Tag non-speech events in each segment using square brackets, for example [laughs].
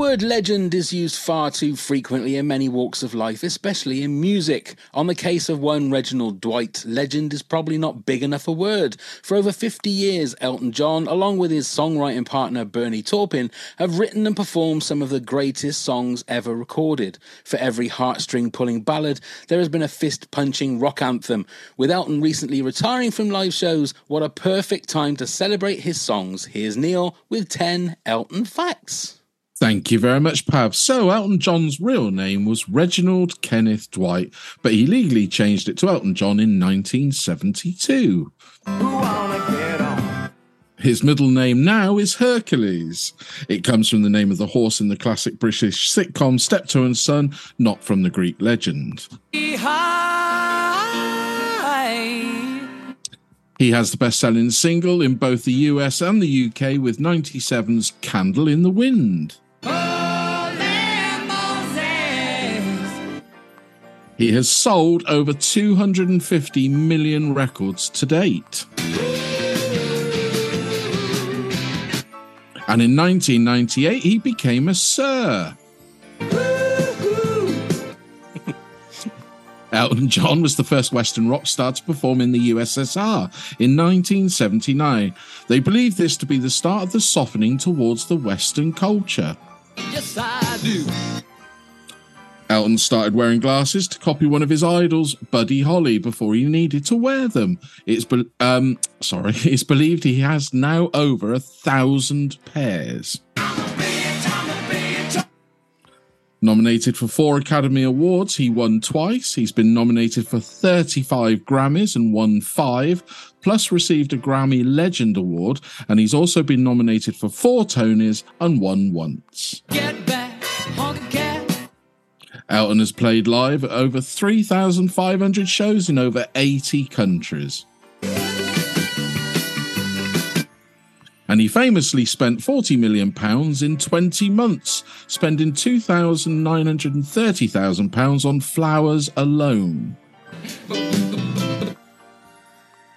word legend is used far too frequently in many walks of life, especially in music. On the case of one Reginald Dwight, legend is probably not big enough a word. For over 50 years, Elton John, along with his songwriting partner Bernie Taupin, have written and performed some of the greatest songs ever recorded. For every heartstring pulling ballad, there has been a fist punching rock anthem. With Elton recently retiring from live shows, what a perfect time to celebrate his songs. Here's Neil with 10 Elton facts. Thank you very much, Pav. So, Elton John's real name was Reginald Kenneth Dwight, but he legally changed it to Elton John in 1972. His middle name now is Hercules. It comes from the name of the horse in the classic British sitcom Steptoe and Son, not from the Greek legend. He has the best selling single in both the US and the UK with 97's Candle in the Wind. He has sold over 250 million records to date. And in 1998, he became a Sir. [laughs] Elton John was the first Western rock star to perform in the USSR in 1979. They believe this to be the start of the softening towards the Western culture. Yes, I do. Elton started wearing glasses to copy one of his idols, Buddy Holly, before he needed to wear them. It's be- um sorry, [laughs] it's believed he has now over a thousand pairs. Nominated for four Academy Awards, he won twice. He's been nominated for 35 Grammys and won five, plus received a Grammy Legend Award, and he's also been nominated for four Tonys and won once. Get back. Elton has played live at over 3,500 shows in over 80 countries. And he famously spent £40 million in 20 months, spending £2,930,000 on flowers alone.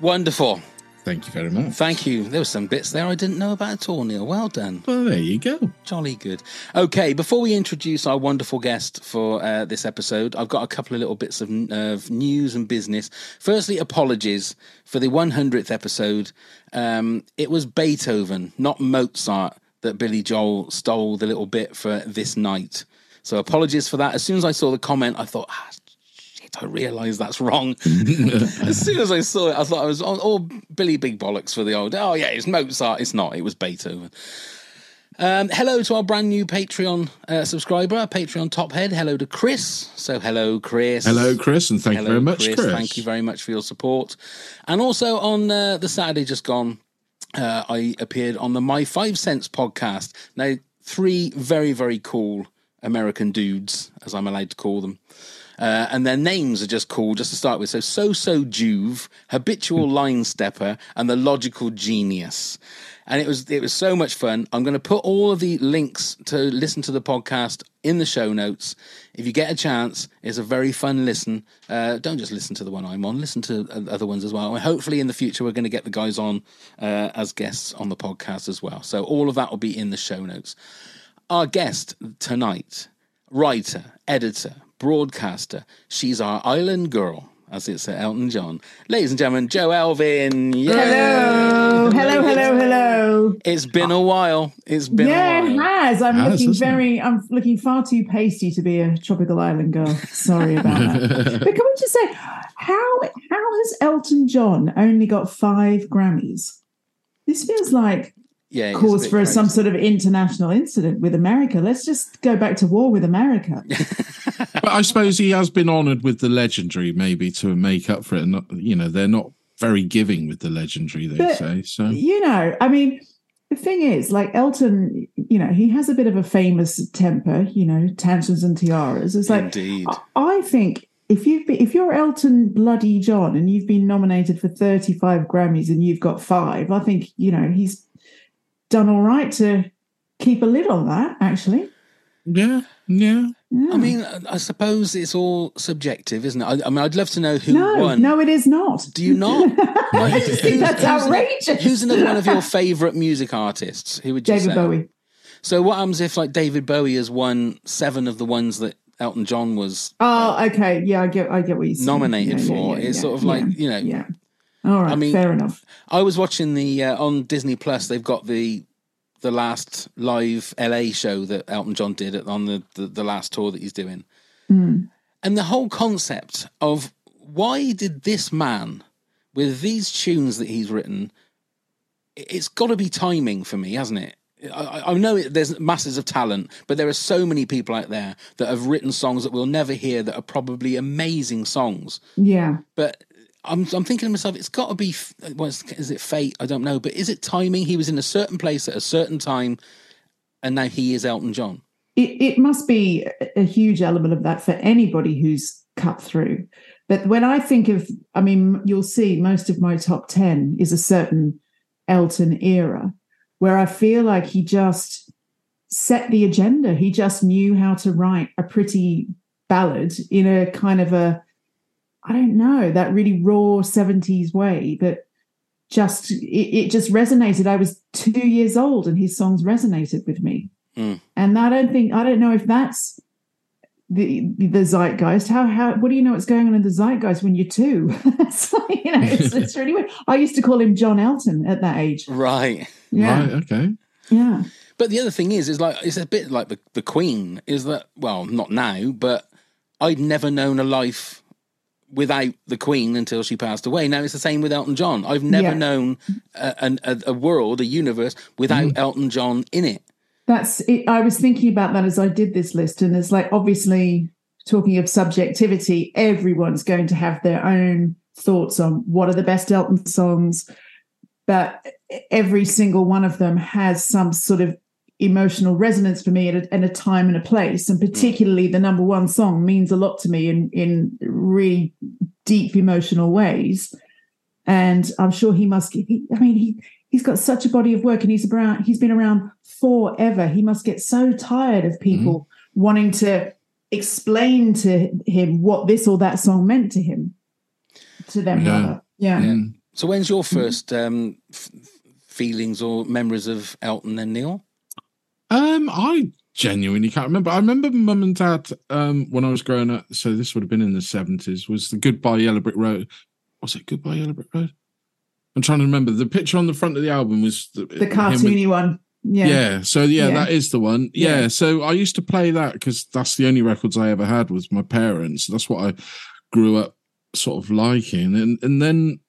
Wonderful. Thank you very much. Thank you. There were some bits there I didn't know about at all, Neil. Well done. Well, there you go. Jolly good. Okay, before we introduce our wonderful guest for uh, this episode, I've got a couple of little bits of, of news and business. Firstly, apologies for the 100th episode. Um, it was Beethoven, not Mozart, that Billy Joel stole the little bit for this night. So apologies for that. As soon as I saw the comment, I thought, ah, shit, I realised that's wrong. [laughs] as soon as I saw it, I thought I was all, all Billy Big Bollocks for the old, oh yeah, it's Mozart. It's not, it was Beethoven. Um, hello to our brand new Patreon uh, subscriber, Patreon top head. Hello to Chris. So, hello, Chris. Hello, Chris, and thank Hello, you very much, Chris. Thank you very much for your support. And also on uh, the Saturday just gone, uh, I appeared on the My Five Cents podcast. Now, three very, very cool American dudes, as I'm allowed to call them, Uh, and their names are just cool, just to start with. So, So So Juve, Habitual Line Stepper, and The Logical Genius. And it was it was so much fun. I'm going to put all of the links to listen to the podcast in the show notes. If you get a chance, it's a very fun listen. Uh, don't just listen to the one I'm on; listen to other ones as well. And hopefully, in the future, we're going to get the guys on uh, as guests on the podcast as well. So all of that will be in the show notes. Our guest tonight, writer, editor, broadcaster. She's our island girl, as it's at Elton John. Ladies and gentlemen, Jo Elvin. Yay! Hello, hello, hello, hello. It's been a while. It's been yeah, a it has. I'm Has, looking hasn't it? very. I'm looking far too pasty to be a tropical island girl. Sorry about that. [laughs] but can we just say, how how has Elton John only got five Grammys? This feels like Yeah, cause bit for some sort of international incident with America. Let's just go back to war with America. [laughs] But I suppose he has been honoured with the legendary, maybe to make up for it. And not, you know, they're not very giving with the legendary, they But- say. So you know, I mean, the thing is, like Elton, you know, he has a bit of a famous temper. You know, tantrums and tiaras. It's like Indeed. I- I think if you've been, if you're Elton Bloody John and you've been nominated for 35 Grammys and you've got five, I think you know he's done all right to keep a lid on that. Actually, yeah, yeah. Yeah. I mean, I I suppose it's all subjective, isn't it? I, I mean, I'd love to know who no, won. no, it is not. Do you not? [laughs] I just think that's who's ano- outrageous. who's another one of your favourite music artists? Who would you David say? Bowie? So what happens if like David Bowie has won seven of the ones that Elton John was Oh, okay, yeah, I get, I get what you're saying. nominated Yeah, yeah, for? yeah, it's yeah, sort of yeah, like you know. All right, I mean- fair enough. I was watching the uh, on Disney Plus. They've got the the last live LA show that Elton John did at- on the, the the last tour that he's doing, Mm. and the whole concept of why did this man with these tunes that he's written? it- It's got to be timing for me, hasn't it? I, I- I know it, there's masses of talent, but there are so many people out there that have written songs that we'll never hear that are probably amazing songs. Yeah, But I'm I'm thinking to myself, it's got to be. Well, is it fate? I don't know. But is it timing? He was in a certain place at a certain time, and now he is Elton John. it, it must be a huge element of that for anybody who's cut through. But when I think of, I mean, you'll see most of my top 10 is a certain Elton era where I feel like he just set the agenda. He just knew how to write a pretty ballad in a kind of a, I don't know, that really raw 70s way that just, it, it just resonated. I was two years old and his songs resonated with me hmm. and I don't think I don't know if that's the the zeitgeist. How how what do you know what's going on in the zeitgeist when you're two? [laughs] it's like, you know, it's, it's really weird. I used to call him John Elton at that age. Right. Yeah, Right, okay. yeah, But the other thing is, is like it's a bit like the the Queen. Is that well, not now, but I'd never known a life without the Queen until she passed away. Now it's the same with Elton John. I've never Yeah. known a, a, a world, a universe without mm-hmm. Elton John in it. that's it. I was thinking about that as I did this list, and it's like obviously talking of subjectivity, everyone's going to have their own thoughts on what are the best Elton songs, but every single one of them has some sort of emotional resonance for me at a, at a time and a place. And particularly the number one song means a lot to me in in really deep emotional ways. And i'm sure he must he, i mean he he's got such a body of work and he's around he's been around forever. He must get so tired of people wanting to explain to him what this or that song meant to him to them Yeah. yeah, Mm. So when's your first um, f- feelings or memories of Elton and Neil? Um, I genuinely can't remember. I remember mum and dad um when I was growing up. So this would have been in the seventies. Was the Goodbye Yellow Brick Road? Was it Goodbye Yellow Brick Road? I'm trying to remember. The picture on the front of the album was the, the him with- cartoony one yeah. Yeah. So yeah, Yeah. that is the one. Yeah. Yeah. So I used to play that because that's the only records I ever had with my parents. That's what I grew up sort of liking, and and then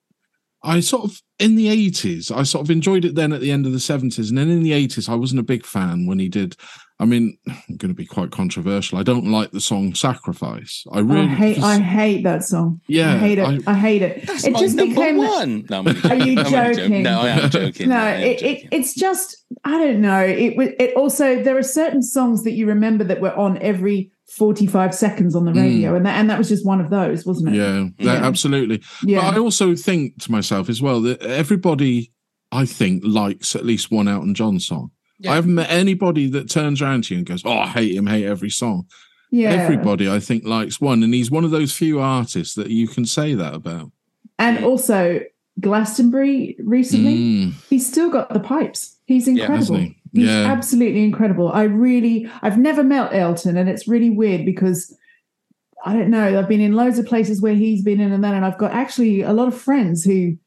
I sort of in the eighties, I sort of enjoyed it then at the end of the seventies, and then in the eighties, I wasn't a big fan when he did. I mean, I'm going to be quite controversial. I don't like the song "Sacrifice." I really I hate just- I hate that song. Yeah, I hate it. I- I, hate it. That's it my just number became one. No, I'm Are you [laughs] I'm joking? No, I am joking. no. Am It, it it's just I don't know. It it also there are certain songs that you remember that were on every 45 seconds on the radio. And that and that was just one of those, wasn't it? Yeah, that, Yeah. absolutely. Yeah. But I also think to myself as well that everybody, I think, likes at least one Elton John song. Yeah. I haven't met anybody that turns around to you and goes, "Oh, I hate him, hate every song." yeah. Everybody, I think, likes one, and he's one of those few artists that you can say that about. And also Glastonbury recently, Mm, he's still got the pipes. He's incredible. hasn't he? He's Yeah. absolutely incredible. I really, I've never met Elton, and it's really weird because I don't know. I've been in loads of places where he's been in, and then, and I've got actually a lot of friends who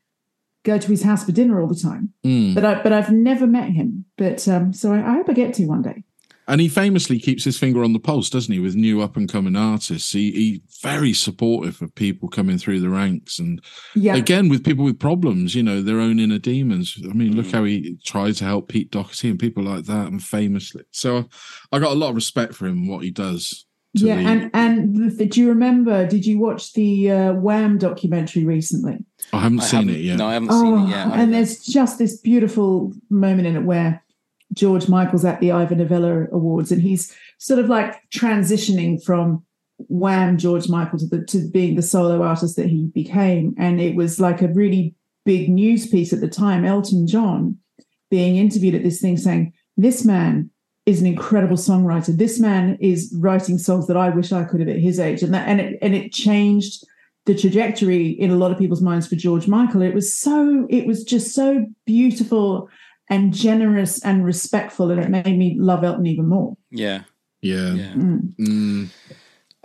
go to his house for dinner all the time. mm. But I, but I've never met him. But um, so I, I hope I get to one day. And he famously keeps his finger on the pulse, doesn't he, with new up and coming artists? He, he very supportive of people coming through the ranks, and Yeah, again with people with problems, you know, their own inner demons. I mean, Mm. look how he tried to help Pete Doherty and people like that, and famously. So I got a lot of respect for him, what he does. yeah. the- And and the, do you remember? Did you watch the uh, Wham documentary recently? I haven't I seen haven't- it yet. No, I haven't seen it yet. Oh, and there's just this beautiful moment in it where George Michael's at the Ivor Novello Awards, and he's sort of like transitioning from Wham George Michael to the to being the solo artist that he became, and it was like a really big news piece at the time. Elton John being interviewed at this thing, saying, "This man." Is an incredible songwriter. This man is writing songs that I wish I could have at his age, and that and it and it changed the trajectory in a lot of people's minds for George Michael. It was so, it was just so beautiful and generous and respectful, and it made me love Elton even more. yeah, yeah. yeah. Mm. Mm.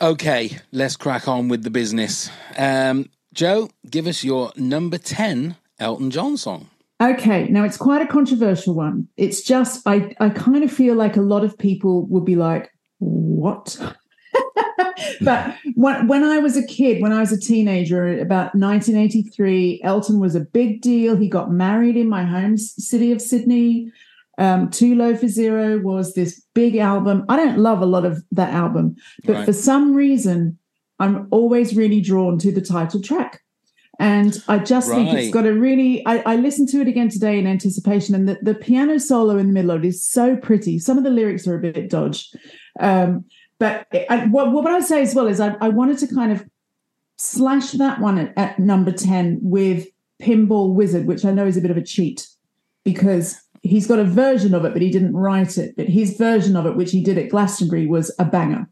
Okay, let's crack on with the business. Um, Jo, give us your number 10 Elton John song. Okay, now it's quite a controversial one. It's just I I kind of feel like a lot of people would be like, "What?" But when when I was a kid, when I was a teenager, about 1983, Elton was a big deal. He got married in my home city of Sydney. Um, Too Low for Zero was this big album. I don't love a lot of that album, but Right. for some reason, I'm always really drawn to the title track. And I just think it's got a really. I, I listened to it again today in anticipation, and the, the piano solo in the middle of it is so pretty. Some of the lyrics are a bit dodge, um, but I, what, what I would say as well is I, I wanted to kind of slash that one at, at number ten with Pinball Wizard, which I know is a bit of a cheat because he's got a version of it, but he didn't write it. But his version of it, which he did at Glastonbury, was a banger.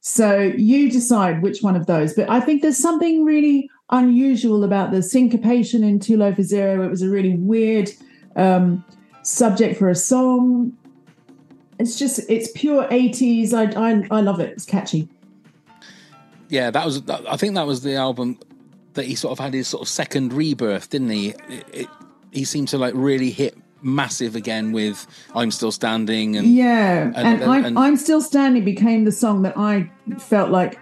So you decide which one of those. But I think there's something really unusual about the syncopation in Too Low for Zero. It was a really weird um, subject for a song. It's just, it's pure 80s. I, I, I love it. It's catchy. Yeah, that was, I think that was the album that he sort of had his sort of second rebirth, didn't he? It, it, he seemed to like really hit massive again with I'm Still Standing and Yeah. And, and- I'm, and- I'm Still Standing became the song that I felt like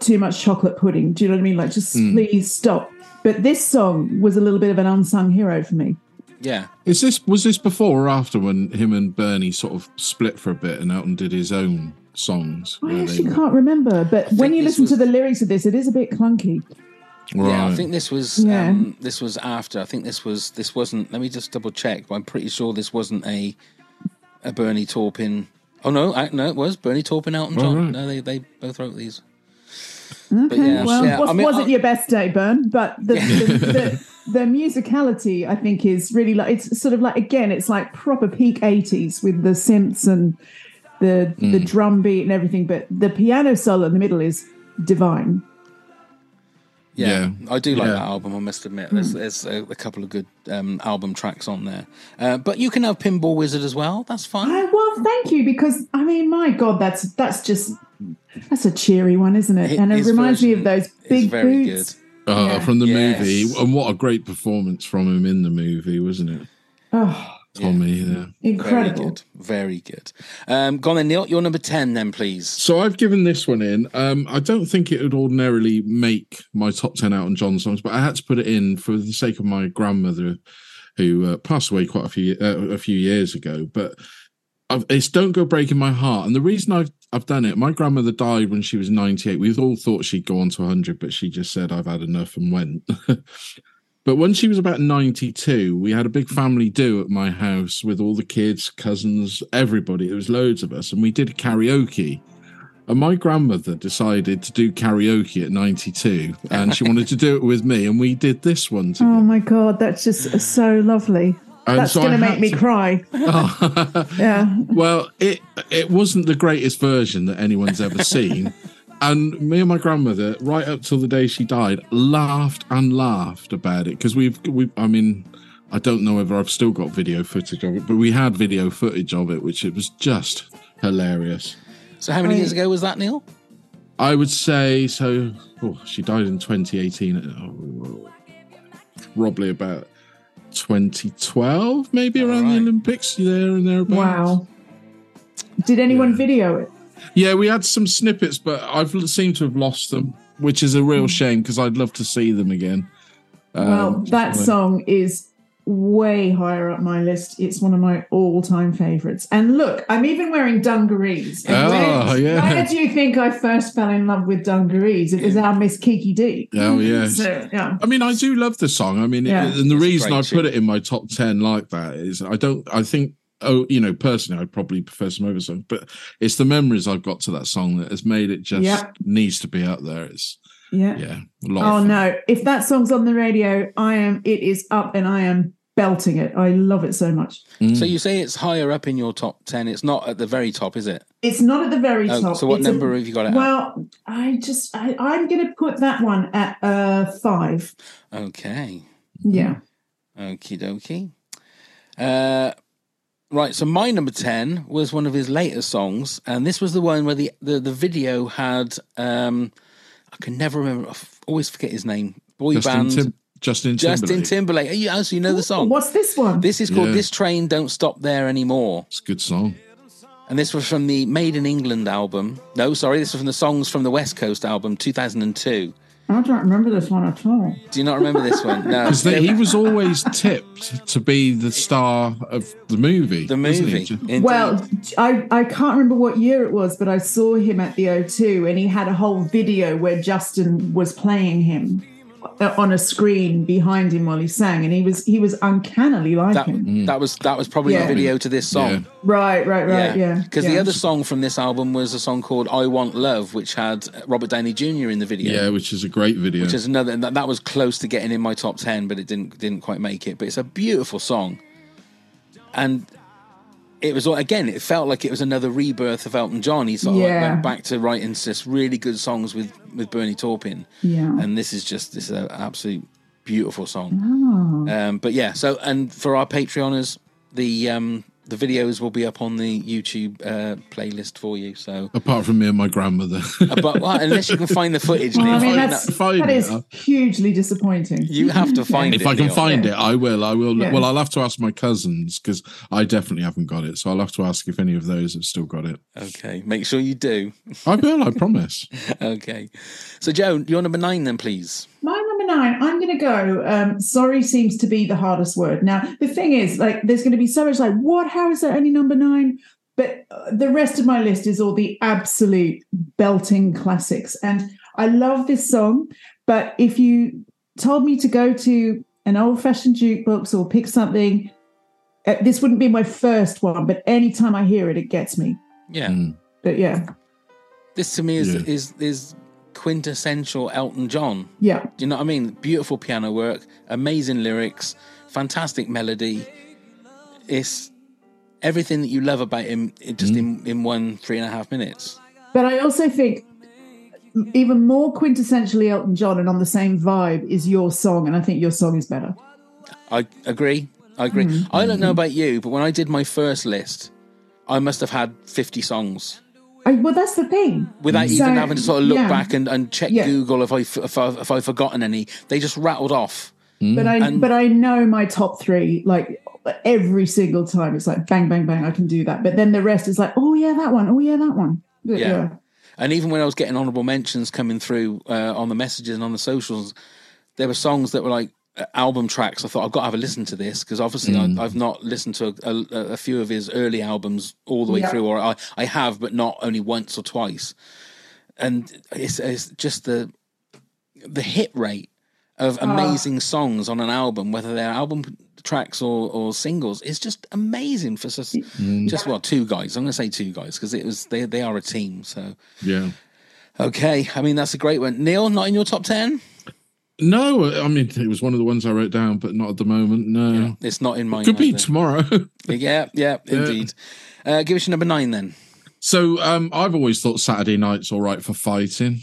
too much chocolate pudding. Do you know what I mean? Like, just hmm. please stop. But this song was a little bit of an unsung hero for me. Yeah. Is this was this before or after when him and Bernie sort of split for a bit and Elton did his own songs? I actually were- can't remember, but when you this listen to the lyrics of this, it is a bit clunky. Yeah, I think this was Yeah. um, this was after. I think this was this wasn't. Let me just double check. But I'm pretty sure this wasn't a a Bernie Taupin. Oh no, I, no, it was Bernie Taupin, Elton Oh, John. right. No, they they both wrote these. Okay, yeah, well, yeah, was, I mean, wasn't I- your best day, Bern, but the, Yeah. the, the, the [laughs] musicality, I think, is really like it's sort of like again, it's like proper peak '80s with the synths and the the Mm. drum beat and everything. But the piano solo in the middle is divine. Yeah, I do like Yeah. that album. I must admit, there's, Hmm. there's a, a couple of good um, album tracks on there. Uh, but you can have Pinball Wizard as well. That's fine. I, well, thank you because I mean, my God, that's that's just that's a cheery one, isn't it? Hi- and it reminds me of those big very boots. Uh, Yeah. from the Yes. movie, and what a great performance from him in the movie, wasn't it? Oh, Tommy, yeah. Very incredible! good. Very good. Um, go on then, Neil. Your number 10 then, please. So I've given this one in. Um, I don't think it would ordinarily make my top ten Elton John songs, but I had to put it in for the sake of my grandmother, who uh, passed away quite a few uh, a few years ago. But I've, it's "Don't Go Breaking My Heart," and the reason I've I've done it, my grandmother died when she was ninety eight. We all thought she'd go on to hundred, but she just said, "I've had enough," and went. [laughs] But when she was about 92, we had a big family do at my house with all the kids, cousins, everybody. There was loads of us, and we did karaoke. And my grandmother decided to do karaoke at 92 and she wanted to do it with me. And we did this one [laughs] oh together. Oh my god, that's just so lovely. And That's so going to make me to- cry. [laughs] [laughs] Yeah. well, it it wasn't the greatest version that anyone's ever seen. And me and my grandmother, right up till the day she died, laughed and laughed about it because we've we. I mean, I don't know whether I've still got video footage of it, but we had video footage of it, which it was just hilarious. So how many Right. years ago was that, Neil? I would say so. Oh, she died in 2018. Oh, probably about 2012, maybe around Alright. the Olympics, there and thereabouts. Wow. Did anyone Yeah. video it? Yeah, we had some snippets, but I've seemed to have lost them, which is a real shame because I'd love to see them again. Um, well, that song is way higher up my list. It's one of my all-time favorites. And look, I'm even wearing dungarees. And Oh, where, yeah. where do you think I first fell in love with dungarees? It was our Miss Kiki Dee. Oh, [laughs] yes. So, yeah. I mean, I do love the song. I mean, it- and the It's reason I tune. put it in my top 10 like that is I don't, I think, oh, you know, personally, I'd probably prefer some other songs, but it's the memories I've got to that song that has made it just Yeah. needs to be up there. It's, Yeah. yeah, a lot Oh no! If that song's on the radio, I am. It is up, and I am belting it. I love it so much. Mm. So you say it's higher up in your top ten. It's not at the very top, is it? It's not at the very Oh, top. so what It's a- number have you got it at? Well, I just I, I'm going to put that one at uh five. Okay. Yeah. Okie dokie. Uh, right. So my number ten was one of his later songs, and this was the one where the the, the video had. Um, I can never remember. I always forget his name. Boy Justin, band. Tim- Justin Timberlake. Justin Timberlake. Oh, you, oh, so you know the song. What's this one? This is called Yeah. "This Train Don't Stop There Anymore," It's a good song. and this was from the Made in England album. No, sorry, this was from the Songs from the West Coast album, two thousand and two. I don't remember this one at all. Do you not remember this one? [laughs] No, Because he was always tipped to be the star of the movie. the wasn't he? movie. Indeed. Well, I, I can't remember what year it was, but I saw him at the O2 and he had a whole video where Justin was playing him Uh, on a screen behind him while he sang and he was he was uncannily like that him. Mm. that was that was probably Yeah. the video to this song. Yeah. Right, right, right, yeah. Because yeah. the other song from this album was a song called "I Want Love," which had Robert Downey Jr. in the video. Yeah, which is a great video. Which is another that, that was close to getting in my top ten, but it didn't didn't quite make it. But it's a beautiful song, and it was again. It felt like it was another rebirth of Elton John. He sort of like went back to writing just really good songs with with Bernie Taupin, Yeah. and this is just this is an absolute beautiful song. Oh. Um, but yeah, so and for our Patreoners, the um, the videos will be up on the YouTube uh, playlist for you. So, Apart from me and my grandmother. but well, unless you can find the footage, Well, I mean, find that's, that- find that it, is uh, hugely disappointing. you have to find it. if I can Neil. find Yeah. it, I will. I will. Yeah. Well, I'll have to ask my cousins because I definitely haven't got it. So I'll have to ask if any of those have still got it. Okay, make sure you do. I will. I promise. [laughs] Okay, so Jo, your number nine, then please. My number nine, I'm going to go. Um, sorry seems to be the hardest word. Now, the thing is, like, there's going to be so much like, what? How is that only number nine? But uh, the rest of my list is all the absolute belting classics. And I love this song. But if you told me to go to an old fashioned jukebox or pick something, uh, this wouldn't be my first one. But anytime I hear it, it gets me. Yeah, Mm. But yeah, this to me is Yeah. is is quintessential Elton John. yeah. Do you know what I mean? Beautiful piano work, amazing lyrics, fantastic melody. It's everything that you love about him, it just mm. in, in one three and a half minutes. But I also think even more quintessentially Elton John and on the same vibe is your song, and I think your song is better. I agree. I agree. Mm. I don't know about you, but when I did my first list, I must have had 50 songs I, well, that's the thing. without So, even having to sort of look yeah. back and, and check Yeah. Google if, I, if, I, if I've forgotten any. They just rattled off. But I And- but I know my top three like every single time. It's like bang bang bang. I can do that. But then the rest is like oh yeah that one. Oh yeah that one. But, Yeah. And even when I was getting honourable mentions coming through uh, on the messages and on the socials, there were songs that were like album tracks. I thought I've got to have a listen to this because obviously I, mm. I've not listened to a, a, a few of his early albums all the way Yeah. through, or I, I have, but not only once or twice. And it's, it's just the the hit rate of ah. amazing songs on an album, whether they're album tracks or, or singles, is just amazing for just, mm. just well two guys. I'm going to say two guys because it was they they are a team. So Yeah. okay, I mean that's a great one. Neil, not in your top ten? No, I mean it was one of the ones I wrote down, but not at the moment. No, It's not in mine. could be either. tomorrow. [laughs] Yeah, yeah, indeed. Uh, give us your number nine then. so um, I've always thought Saturday night's all right for fighting.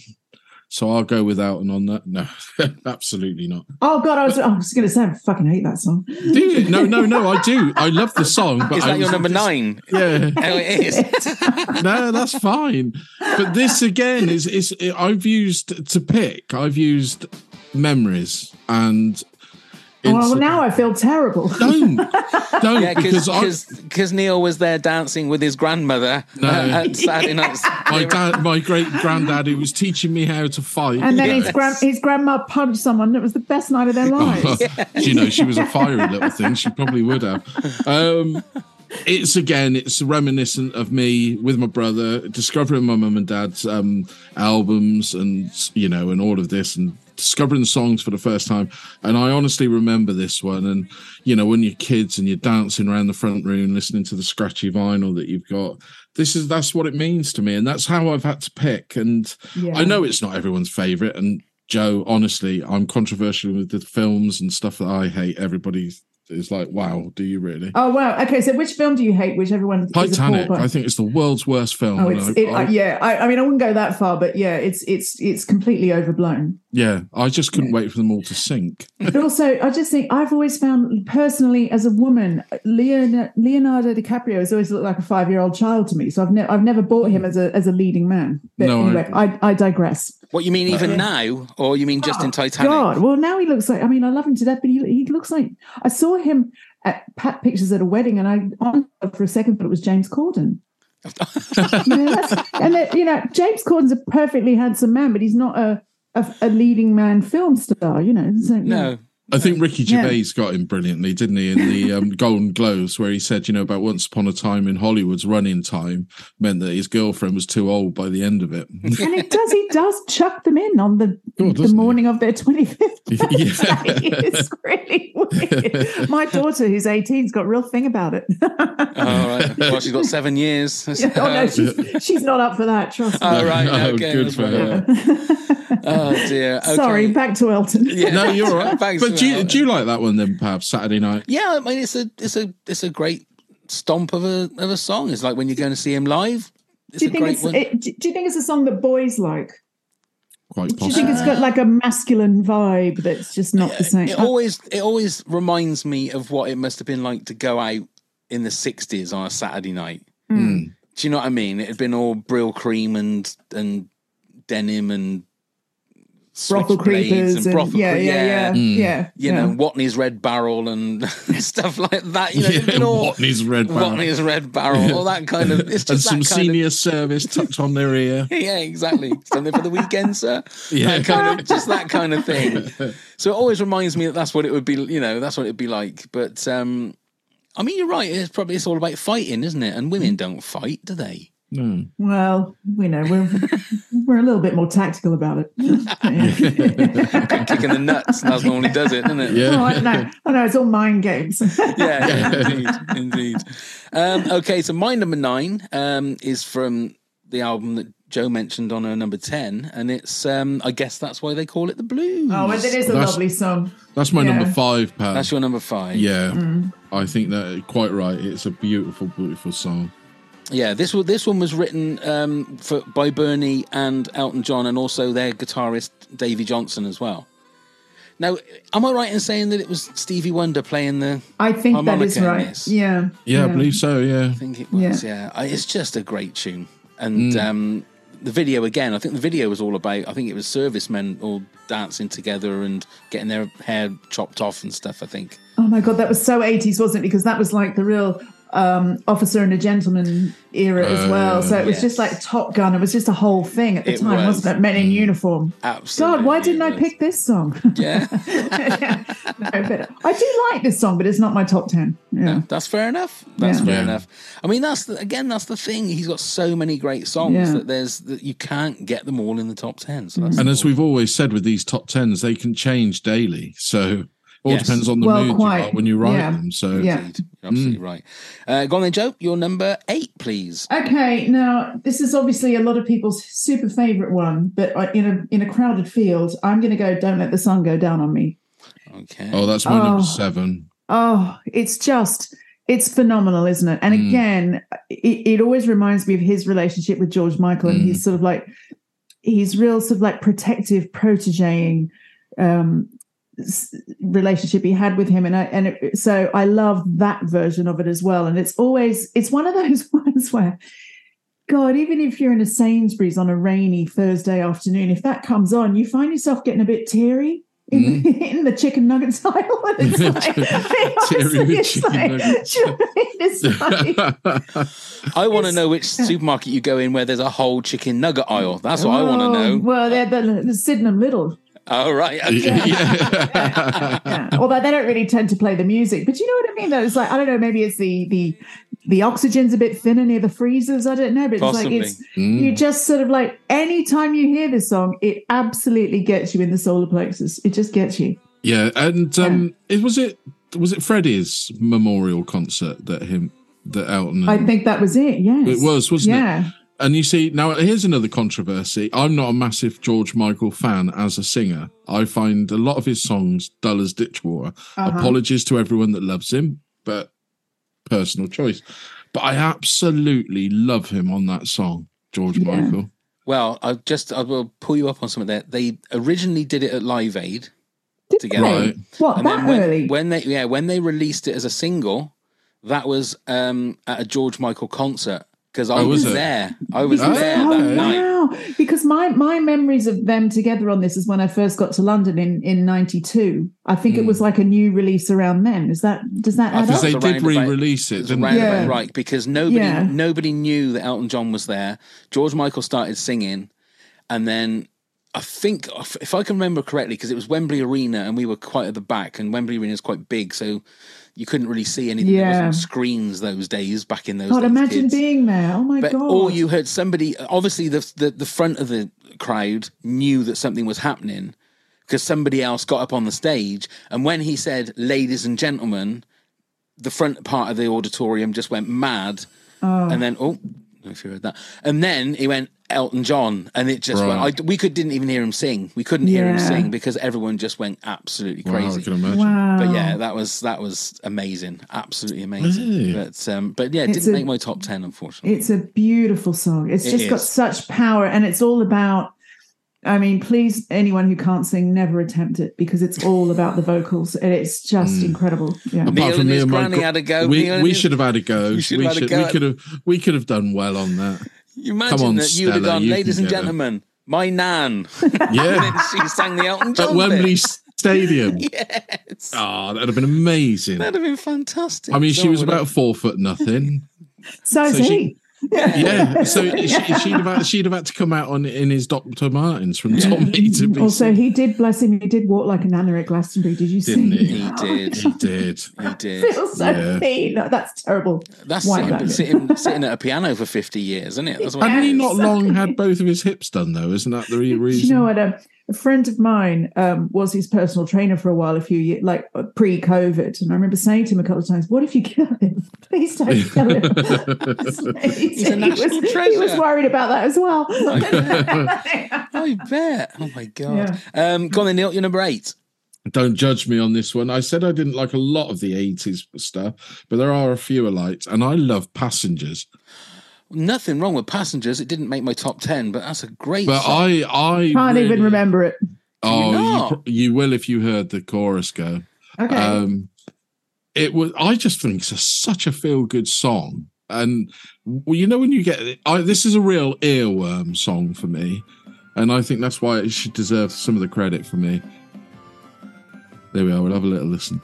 So I'll go without and on that. No, [laughs] absolutely not. Oh God, I was, I was going to say I fucking hate that song. Do you? No, no, no. I do. I love the song. But Is I that your number just- nine? Yeah. Oh, it is. [laughs] no, that's fine. But this again is is I've used to pick. I've used memories and. Oh, well, now I feel terrible. [laughs] don't [laughs] don't yeah, because I, because Neil was there dancing with his grandmother No. uh, at Saturday [laughs] nights. my dad, my great granddad, who was teaching me how to fight. And then his Yes. grand his grandma punched someone. It was the best night of their lives. you know, she was a fiery little thing. She probably would have. Um, it's again, it's reminiscent of me with my brother discovering my mum and dad's um, albums and you know, and all of this, and discovering songs for the first time. And I honestly remember this one. And you know, when you're kids and you're dancing around the front room, listening to the scratchy vinyl that you've got. This is that's what it means to me, and that's how I've had to pick. And Yeah. I know it's not everyone's favorite, and Jo, honestly, I'm controversial with the films and stuff that I hate. Everybody is like, "Wow, do you really?" Oh wow. Okay, so which film do you hate? Which everyone Titanic. I think it's the world's worst film. Oh, it's I- it, I- yeah. I, I mean, I wouldn't go that far, but yeah, it's it's it's completely overblown. yeah. I just couldn't wait for them all to sink. [laughs] But also, I just think I've always found personally, as a woman, Leonardo, Leonardo DiCaprio has always looked like a five year old child to me. So I've never I've never bought him as a as a leading man. But No, anyway, I, I digress. What you mean, even uh, now, or you mean just in oh, Titanic? Oh, God, well now he looks like. I mean, I love him to death, but he he looks like. I saw him at Pat Pictures at a wedding, and I for a second thought it was James Corden. [laughs] yeah, that's, and that, you know, James Corden's a perfectly handsome man, but he's not a a, a leading man film star. You know, so, No. I think Ricky Yeah. Gervais got him brilliantly, didn't he? In the [laughs] um, Golden Globes, where he said, you know, about once upon a time in Hollywood's running time meant that his girlfriend was too old by the end of it. and he does he [laughs] does chuck them in on the Oh, the doesn't he? morning of their 25th [laughs] Yeah. birthday. it's really weird. My daughter, who's 18, has got a real thing about it. All right. Well, she's got seven years. oh no, she's, she's not up for that. Trust me. Oh, right. Oh, Okay. good for right. her. Oh dear. Okay. Sorry, back to Elton. Yeah. No, you're all right. Thanks but for do you, do you like that one then, perhaps Saturday night? Yeah, I mean it's a it's a it's a great stomp of a of a song. It's like when you're going to see him live. It's Do you a think great it's one. it, do you think it's a song that boys like? Quite possibly. Do you think it's got like a masculine vibe that's just not the same? it always it always reminds me of what it must have been like to go out in the '60s on a Saturday night. Hmm. Do you know what I mean? It had been all Brylcreem and and denim and brothel creepers and, brothel yeah, cre- yeah, yeah, yeah, You yeah. know, Watney's Red Barrel and [laughs] stuff like that. You know, Yeah, it'd all- Watney's Red Barrel. Watney's Red Barrel, all that kind of. It's [laughs] and just some that kind senior service tucked on their ear. [laughs] Yeah, exactly. Something for the weekend, sir. Yeah. That kind of, just that kind of thing. So it always reminds me that that's what it would be. You know, that's what it'd be like. But um I mean, you're right. It's probably it's all about fighting, isn't it? And women don't fight, do they? No. Well, you know, we're [laughs] we're a little bit more tactical about it. [laughs] Kicking the nuts. That's normally does it, doesn't it? Yeah. Oh, I know. I know. It's all mind games. [laughs] yeah, yeah, indeed, indeed. Um, okay, so my number nine um, is from the album that Jo mentioned on her number ten, and it's um, I guess that's why they call it the blues. Oh, and it is a That's- lovely song. That's my Yeah. number five, Pav. That's your number five. yeah. Mm. I think that quite right. It's a beautiful, beautiful song. Yeah. This one, this one was written um, for by Bernie and Elton John, and also their guitarist Davey Johnstone as well. Now, am I right in saying that it was Stevie Wonder playing the? I think that is Harmonica in right. this. Yeah. Yeah, I believe so. Yeah. I think it was. Yeah, I it's just a great tune, and um, the video again. I think the video was all about. I think it was servicemen all dancing together and getting their hair chopped off and stuff. I think. Oh my god, that was so 80s, wasn't it? Because that was like the real um, Officer and a Gentleman era as Uh, well. So it was yes. just like Top Gun. It was just a whole thing at the It time, was. wasn't it? Men in uniform. Absolutely. God, why didn't I pick this song? [laughs] Yeah. [laughs] no, but I do like this song, but it's not my top ten. Yeah. That's fair enough. That's Yeah. fair Yeah. enough. I mean, that's the, again, that's the thing. He's got so many great songs Yeah. that there's that you can't get them all in the top ten. So that's And as we've always said with these top tens, they can change daily. So all Yes. depends on the Well, mood quite. you are when you write Yeah. them. So Yeah. Indeed. You're absolutely right. Uh, go on then, Jo. Your number eight, please. Okay, now this is obviously a lot of people's super favorite one, but in a in a crowded field, I'm going to go. Don't let the sun go down on me. Okay. oh, that's my Oh. number seven. Oh, it's just it's phenomenal, isn't it? And Mm. again, it, it always reminds me of his relationship with George Michael, and Mm. he's sort of like he's real sort of like protective protegeing um s- relationship he had with him and I, and it, so I love that version of it as well and it's always it's one of those [laughs] ones where god even if you're in a Sainsbury's on a rainy Thursday afternoon if that comes on you find yourself getting a bit teary in, mm-hmm. [laughs] in the chicken nuggets [laughs] aisle it's like, Teary with it's chicken like- nuggets. do you know what I mean? It's like- I want to know which supermarket you go in where there's a whole chicken nugget aisle. That's what I want to Oh, know. Well, they're the, the Sydenham Lidl. All right. [laughs] Okay. [laughs] yeah. Yeah. Although they don't really tend to play the music, but you know what I mean. Though it's like I don't know. Maybe it's the the the oxygen's a bit thinner near the freezers. I don't know, but Possibly. it's like it's you just sort of like anytime you hear this song, it absolutely gets you in the solar plexus. It just gets you. Yeah, and um, it was it was it Freddie's memorial concert that him that Elton. I think that was it. Yes, It was, wasn't it? Yeah. And you see, now here's another controversy. I'm not a massive George Michael fan as a singer. I find a lot of his songs dull as ditch water. Uh-huh. Apologies to everyone that loves him, but personal choice. But I absolutely love him on that song, George Yeah. Michael. Well, I just I will pull you up on something there. They originally did it at Live Aid Did together. they? Right. What And that then when, early? when they yeah when they released it as a single, that was um, at a George Michael concert because oh, I Oh, was was there. I was Because- there oh, that okay. night. wow. Because my my memories of them together on this is when I first got to London in in '92. I think it was hmm. like a new release around then. Is that does that I think? Because they did re-release it, It didn't they? Yeah. right because nobody Yeah. nobody knew that Elton John was there. George Michael started singing, and then I think if I can remember correctly, because it was Wembley Arena and we were quite at the back, and Wembley Arena is quite big, so you couldn't really see anything. There Yeah. wasn't screens those days back in those. God, days, imagine kids. being there. Oh my But god! all you heard somebody obviously the, the the front of the crowd knew that something was happening because somebody else got up on the stage and when he said ladies and gentlemen the front part of the auditorium just went mad oh. and then oh I don't know if you heard that and then he went Elton John and it just Right. went I, we could didn't even hear him sing we couldn't hear him sing because everyone just went absolutely Wow, I crazy can imagine. wow. but yeah, that was that was amazing, absolutely amazing. Really? But um, but yeah, it It's didn't a- make my top ten, unfortunately. It's a beautiful song. It's It just got such power, and it's all about. I mean, please, anyone who can't sing, never attempt it because it's all about the vocals, and it's just Mm. incredible. Yeah. Neil and his granny Michael- had a go. We, Neil we his- should have had a go. We We, should have had a go we could have we could have done well on that. You imagine on, that you'd have Stella, gone, you ladies and get it." gentlemen, my nan. [laughs] [laughs] Yeah. she sang the Elton John At Wembley. Stadium. [laughs] Yes, Oh, that'd have been amazing. that'd have been fantastic. I mean, she was about have- four foot nothing. So, is So she- he. Yeah, so [laughs] she, she'd have had, she'd have had to come out on in his Dr. Martens from Tommy to be. Also, he did bless him. He did walk like a nana at Glastonbury. Did you Didn't see? he? He [laughs] did. [laughs] he did. He I did. feel so Yeah. mean. No, that's terrible. That's Why sitting, sitting, sitting at a piano for 50 years, isn't it? That's what Hadn't he not long had both of his hips done though? Isn't that the re- Do reason? you know what? Um, A, a friend of mine um, was his personal trainer for a while, a few years, like uh, pre-COVID, and I remember saying to him a couple of times, "What if you kill him? [laughs] Please don't kill him." [laughs] He's a he, national was, treasure. he was worried about that as well. [laughs] I bet. Oh my God. Yeah. Um, go on then, Neil, you're number eight. Don't judge me on this one. I said I didn't like a lot of the 80s stuff, but there are a few I liked, and I love Passengers. Nothing wrong with Passengers. It didn't make my top 10, but that's a great But song. I, I Can't really- even remember it. Oh, you, not? you will if you heard the chorus go. Okay. Um, it was. I just think it's a, such a feel good song, and well, you know when you get I, this is a real earworm song for me, and I think that's why it should deserve some of the credit for me. There we are. We'll have a little listen.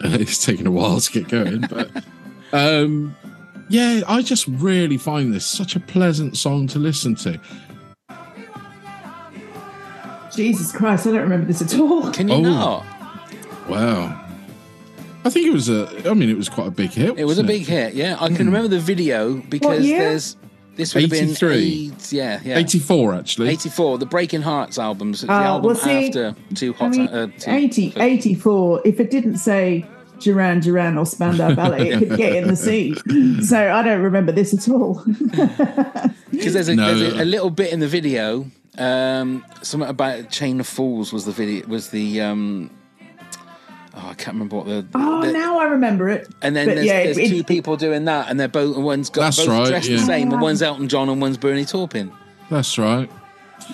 [laughs] it's taken a while to get going, but um, yeah, I just really find this such a pleasant song to listen to. Jesus Christ, I don't remember this at all. Can you Oh. not? Wow. I think it was a. I mean, it was quite a big hit. It was a wasn't big hit. Yeah, I can remember the video because year? there's this would have been 83. eight, yeah, yeah. 84 actually. 84, the Breaking Hearts albums. It's the Uh, album well, see, after Two I mean, uh, two, 80, 84, if it didn't say Duran Duran or Spandau [laughs] Ballet, it could get in the seat. [laughs] So I don't remember this at all. [laughs] Because there's, a, No. there's a, a little bit in the video. Um, something about Chain of Fools was the video. Was the um, oh, I can't remember what the. oh, the- now I remember it. And then But there's, yeah, there's it- two people doing that, and they're both. and One's got both right, dressed yeah. the same, and one's Elton John and one's Bernie Taupin. That's right.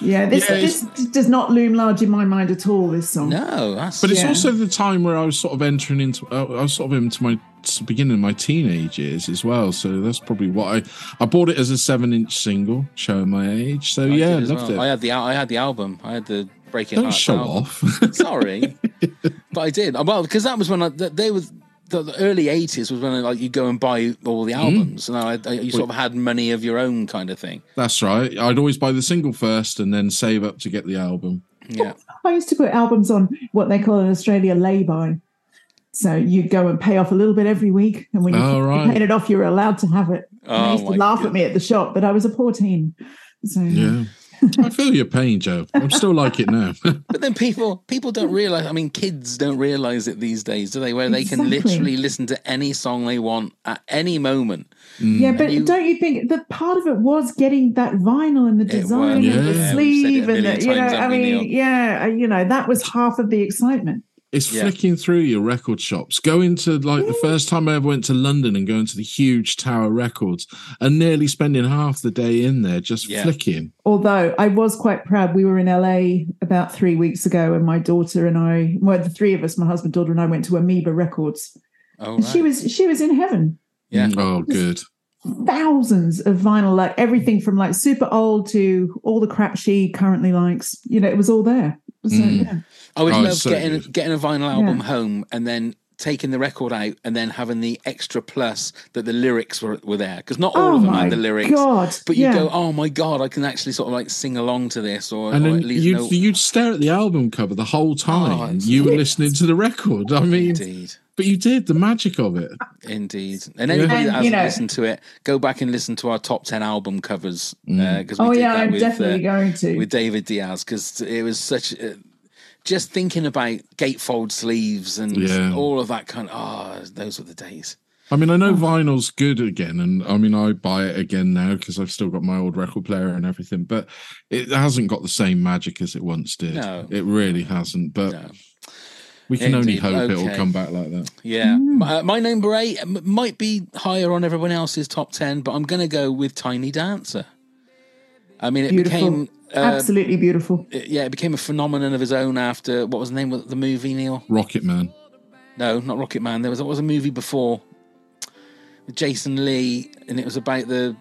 Yeah, this, Yeah, this does not loom large in my mind at all, this song. No, that's But it's Yeah. also the time where I was sort of entering into. uh, I was sort of into my beginning of my teenage years as well. So that's probably what I. I bought it as a seven-inch single, showing my age. So I yeah, did as loved well. I it. had the I had the album. I had the Breaking Don't Hearts show album. off. [laughs] Sorry, but I did. Well, because that was when I, they was the, the early '80s was when like you go and buy all the hmm. albums, and I, I, you sort of had money of your own kind of thing. That's right. I'd always buy the single first and then save up to get the album. Yeah, I used to put albums on what they call in Australia lay-by. So you'd go and pay off a little bit every week, and when you, Oh, you right. paid it off, you were allowed to have it. And Oh, they used to laugh God. at me at the shop, but I was a poor teen. So Yeah. I feel your pain, Jo. I'm still like it now. [laughs] but then people people don't realize. I mean, kids don't realize it these days, do they? Where they can literally listen to any song they want at any moment. Yeah, but you- don't you think that part of it was getting that vinyl and the design and yeah. the We've said it a sleeve and the, you know, I mean, yeah, uh, you know, that was half of the excitement. It's Yeah. flicking through your record shops. Going to like the first time I ever went to London and going to the huge Tower Records and nearly spending half the day in there just Yeah. flicking. Although I was quite proud, we were in LA about three weeks ago, and my daughter and I, well, the three of us, my husband, daughter, and I, went to Amoeba Records, Oh, and right. she was she was in heaven. yeah. Mm, oh, good. Thousands of vinyl, like everything from like super old to all the crap she currently likes. You know, it was all there. So, Mm. yeah. I would Oh, love so getting good. getting a vinyl album Yeah. home and then taking the record out and then having the extra plus that the lyrics were were there because not all Oh of them had the lyrics. God, But you yeah. go, oh my god, I can actually sort of like sing along to this, or, And or then at least you'd, know. you'd stare at the album cover the whole time. Oh, you were listening to the record. I mean, Indeed, but you did the magic of it. indeed. And anybody And, that hasn't you know- listened to it, go back and listen to our top ten album covers Mm. because Oh did yeah, that I'm with, definitely uh, going to. with David Diaz because it was such. Uh, just thinking about gatefold sleeves and Yeah. all of that kind of oh those were the days I mean, I know vinyl's good again, and I mean, I buy it again now because I've still got my old record player and everything, but it hasn't got the same magic as it once did. No. It really hasn't, but No. We can only Indeed. hope it'll come back like that. Yeah, my, my number eight might be higher on everyone else's top ten, but I'm going to go with Tiny Dancer. I mean, it Beautiful. became uh, Absolutely beautiful. it- yeah, it became a phenomenon of his own after what was the name of the movie? Neil? Rocket Man. No, not Rocket Man. There was there was a movie before with Jason Lee, and it was about the